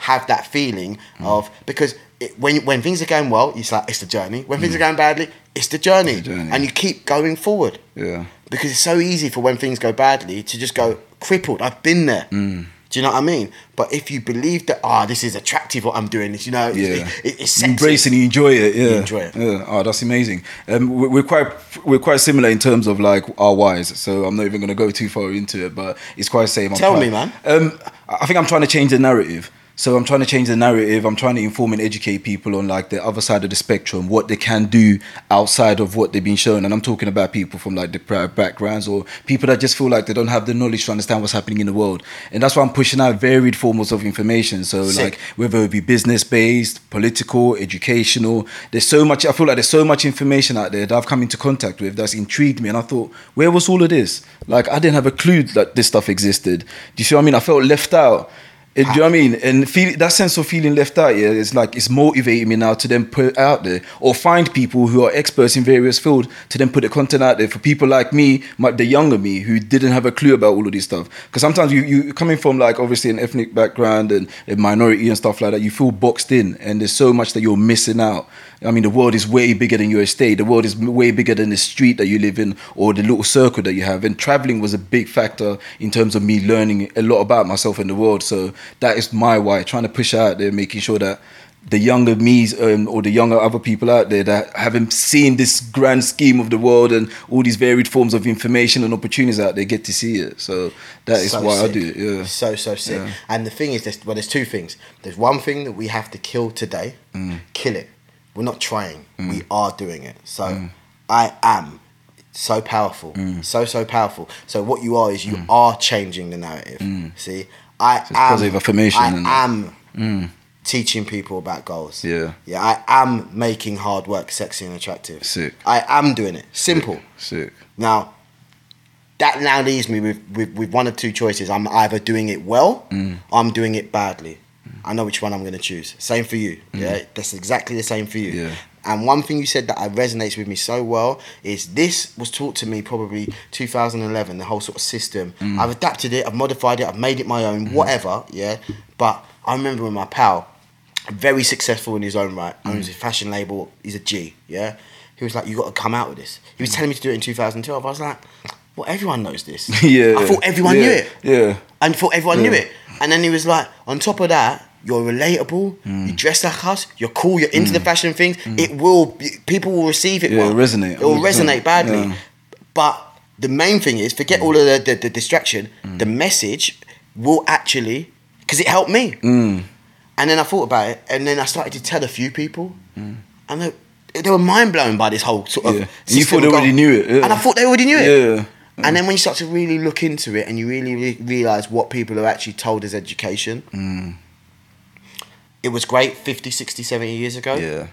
B: have that feeling
A: Mm.
B: of because it, when when things are going well, it's like it's the journey. When things are going badly, it's the journey,
A: Mm. The journey.
B: and you keep going forward
A: Yeah.
B: because it's so easy for when things go badly to just go crippled. I've been there.
A: Mm.
B: Do you know what I mean? But if you believe that, ah, this is attractive what I'm doing, this, you know,
A: Yeah.
B: it, it, it's
A: You embrace and you enjoy it. Yeah,
B: enjoy it.
A: Yeah. Oh, that's amazing. Um, we- we're quite we're quite similar in terms of like our whys. So I'm not even going to go too far into it, but it's quite the same. I'm
B: Tell
A: trying-
B: me, man.
A: Um, I think I'm trying to change the narrative. So I'm trying to change the narrative. I'm trying to inform and educate people on like the other side of the spectrum, what they can do outside of what they've been shown. And I'm talking about people from like deprived backgrounds or people that just feel like they don't have the knowledge to understand what's happening in the world. And that's why I'm pushing out varied forms of information. So
B: Sick.
A: like whether it be business based, political, educational. There's so much. I feel like there's so much information out there that I've come into contact with that's intrigued me, and I thought, where was all of this? Like I didn't have a clue that this stuff existed. Do you see what I mean? I felt left out. Uh, Do you know what I mean? And feel that sense of feeling left out, yeah, it's like it's motivating me now to then put out there or find people who are experts in various fields to then put the content out there for people like me, my, the younger me, who didn't have a clue about all of this stuff. Because sometimes you you coming from like obviously an ethnic background and a minority and stuff like that, you feel boxed in, and there's so much that you're missing out. I mean, the world is way bigger than your estate. The world is way bigger than the street that you live in or the little circle that you have. And traveling was a big factor in terms of me learning a lot about myself and the world. So that is my why, trying to push out there, making sure that the younger me's um, or the younger other people out there that haven't seen this grand scheme of the world and all these varied forms of information and opportunities out there get to see it. So that is
B: So
A: why I do it. Yeah.
B: So so sick.
A: Yeah.
B: And the thing is, there's, well, there's two things. There's one thing that we have to kill today.
A: Mm.
B: Kill it. We're not trying. We mm. are doing it. So mm. I am so powerful.
A: Mm.
B: So so powerful. So what you are is you mm. are changing the narrative. See, I
A: it's
B: am
A: positive affirmation,
B: I am teaching people about goals.
A: Yeah.
B: Yeah. I am making hard work sexy and attractive.
A: Sick.
B: I am doing it. Simple.
A: Sick.
B: Now, that now leaves me with, with, with one of two choices. I'm either doing it well,
A: Mm.
B: or I'm doing it badly. I know which one I'm going to choose. Same for you. Mm. Yeah, that's exactly the same for you.
A: Yeah.
B: And one thing you said that I resonates with me so well is this was taught to me probably 2011. The whole sort of system. Mm. I've adapted it. I've modified it. I've made it my own. Mm. Whatever. Yeah. But I remember when my pal, very successful in his own right, owns a fashion label. He's a G. Yeah. He was like, "You got to come out with this." He was telling me to do it in 2012. I was like, "Well, everyone knows this."
A: yeah.
B: I thought everyone
A: yeah.
B: knew it
A: Yeah.
B: and thought everyone knew it. And then he was like, on top of that, you're relatable.
A: Mm.
B: You dress like us. You're cool. You're into the fashion things. It will. People will receive it.
A: Yeah,
B: well.
A: it'll resonate,
B: It will resonate badly.
A: Yeah.
B: But the main thing is, forget all of the, the, the distraction. The message will actually, because it helped me.
A: Mm.
B: And then I thought about it, and then I started to tell a few people, and they, they were mind blown by this whole sort of.
A: Mm. Yeah. And you thought they already knew it, yeah.
B: And I thought they already knew it.
A: Yeah.
B: And then when you start to really look into it and you really re- realize what people are actually told as education,
A: Mm.
B: it was great 50, 60, 70 years ago.
A: Yeah.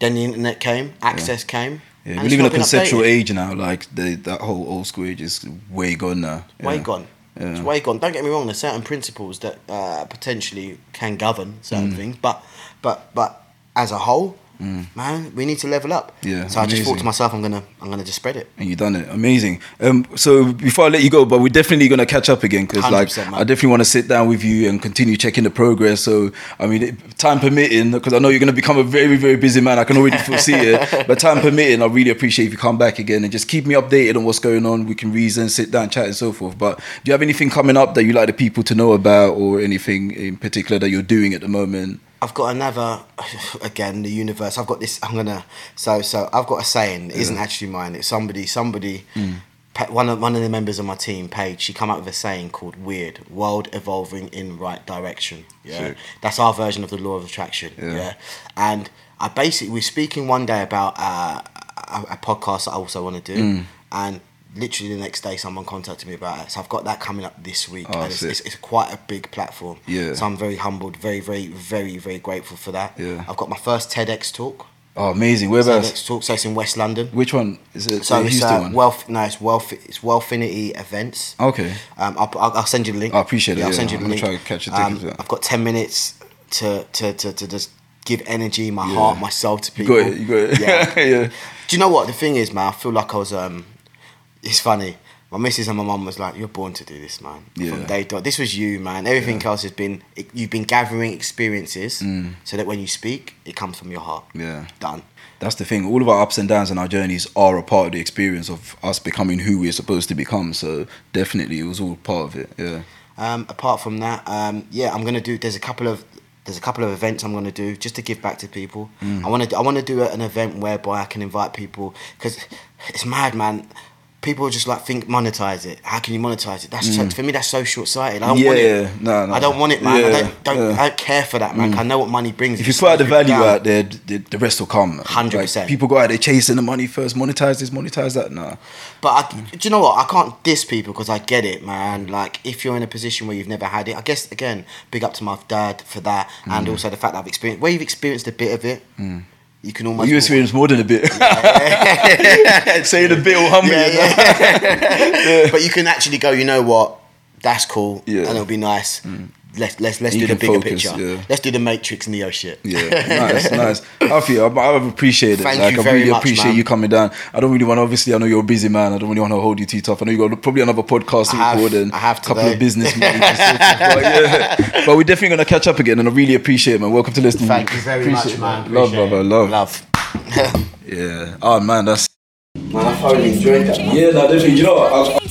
B: Then the internet came, access came.
A: Yeah, we live in a conceptual
B: updated.
A: age now. Like the that whole old school age is way gone now.
B: Way gone.
A: Yeah.
B: It's way gone. Don't get me wrong. There's certain principles that uh, potentially can govern certain
A: Mm.
B: things, but but but as a whole, man, we need to level up.
A: Mm. Yeah,
B: So I just thought to myself, I'm gonna I'm gonna just spread it.
A: And you done it, amazing. Um, so before I let you go, but we're definitely gonna catch up again because, like,
B: man.
A: I definitely want to sit down with you and continue checking the progress. So, I mean, time permitting, because I know you're gonna become a very, very busy man. I can already foresee it. But time permitting, I really appreciate if you come back again and just keep me updated on what's going on. We can reason, sit down, chat, and so forth. But do you have anything coming up that you like the people to know about, or anything in particular that you're doing at the moment?
B: I've got another again the universe. I've got this. I'm gonna so so I've got a saying. It isn't actually mine. It's somebody somebody.
A: Mm.
B: One of one of the members of my team, Paige, she come up with a saying called "Weird World Evolving in Right Direction." Yeah,
A: Sick.
B: that's our version of the law of attraction.
A: Yeah.
B: Yeah, and I basically we're speaking one day about uh, a, a podcast that I also want to do,
A: Mm.
B: and literally the next day someone contacted me about it. So I've got that coming up this week,
A: Oh,
B: and it's, it's, it's quite a big platform.
A: Yeah.
B: So I'm very humbled, very, very, very, very grateful for that.
A: Yeah.
B: I've got my first TEDx talk.
A: Oh, amazing. Whereabouts?
B: TEDx talk. So it's in West London.
A: Which one is it?
B: So
A: the
B: it's
A: Houston
B: uh,
A: one.
B: wealth. No, it's wealth. It's Wealthfinity events.
A: okay.
B: Um, I'll, I'll, I'll send you the link.
A: I appreciate it,
B: I'll
A: yeah.
B: send you the
A: I'm
B: link.
A: try to catch a
B: Um,
A: ticket.
B: I've got ten minutes to to, to, to just give energy, my
A: Yeah.
B: heart, myself to
A: You
B: people.
A: got it. You got it.
B: Yeah.
A: yeah.
B: Do you know what the thing is, man? I feel like I was. Um, it's funny. My missus and my mum was like, "You're born to do this, man."
A: Yeah.
B: From day dot. This was you, man. Everything else has been. You've been gathering experiences, so that when you speak, it comes from your heart.
A: Mm. Yeah.
B: Done.
A: That's the thing. All of our ups and downs and our journeys are a part of the experience of us becoming who we're supposed to become. So definitely, it was all part of it. Yeah.
B: Um, apart from that, um, yeah, I'm gonna do. There's a couple of there's a couple of events I'm gonna do just to give back to people.
A: Mm.
B: I want to I want to do an event whereby I can invite people because it's mad, man. People just like think monetize it. How can you monetize it? That's so, for me. That's so short sighted. I don't want
A: Mm. Yeah,
B: it.
A: no, no.
B: I don't want it, man. I don't don't
A: yeah. Mm.
B: I don't care for that, man. I know what money brings.
A: If you put out the value
B: down.
A: out there, the, the rest will come.
B: 100%.
A: People go out there chasing the money first. Monetize this, monetize that. Nah.
B: But I, do you know what? I can't diss people because I get it, man. Like if you're in a position where you've never had it, I guess again, big up to my dad for that,
A: Mm.
B: and also the fact that I've experienced where you've experienced a bit of it. You can almost.
A: you experience more than a bit. Saying a bit will humble
B: yeah, yeah. but you can actually go. You know what? That's cool,
A: Yeah. Mm.
B: and it'll be nice. Let's let's let's
A: You
B: do the bigger
A: focus,
B: picture.
A: yeah.
B: Let's do the Matrix Neo shit.
A: Yeah, nice, nice. Alfie, I, I appreciate it.
B: Thank
A: like,
B: you
A: I
B: very
A: really
B: much,
A: appreciate
B: man.
A: you coming down. I don't really want to, obviously, I know you're a busy man. I don't really want to hold you too tough. I know you got probably another podcast to
B: I have-
A: record and
B: I have
A: a couple
B: today.
A: of business meetings. and so forth. but, yeah. but we're definitely going to catch up again and I really appreciate it, man. Welcome to listening.
B: Thank you very much,
A: Appreciate it,
B: man.
A: Love,
B: Appreciate
A: brother. Love.
B: Love.
A: Yeah. Oh, man, that's.
B: Man, I thoroughly enjoyed that. Man.
A: Yeah, no, definitely. You know what? I,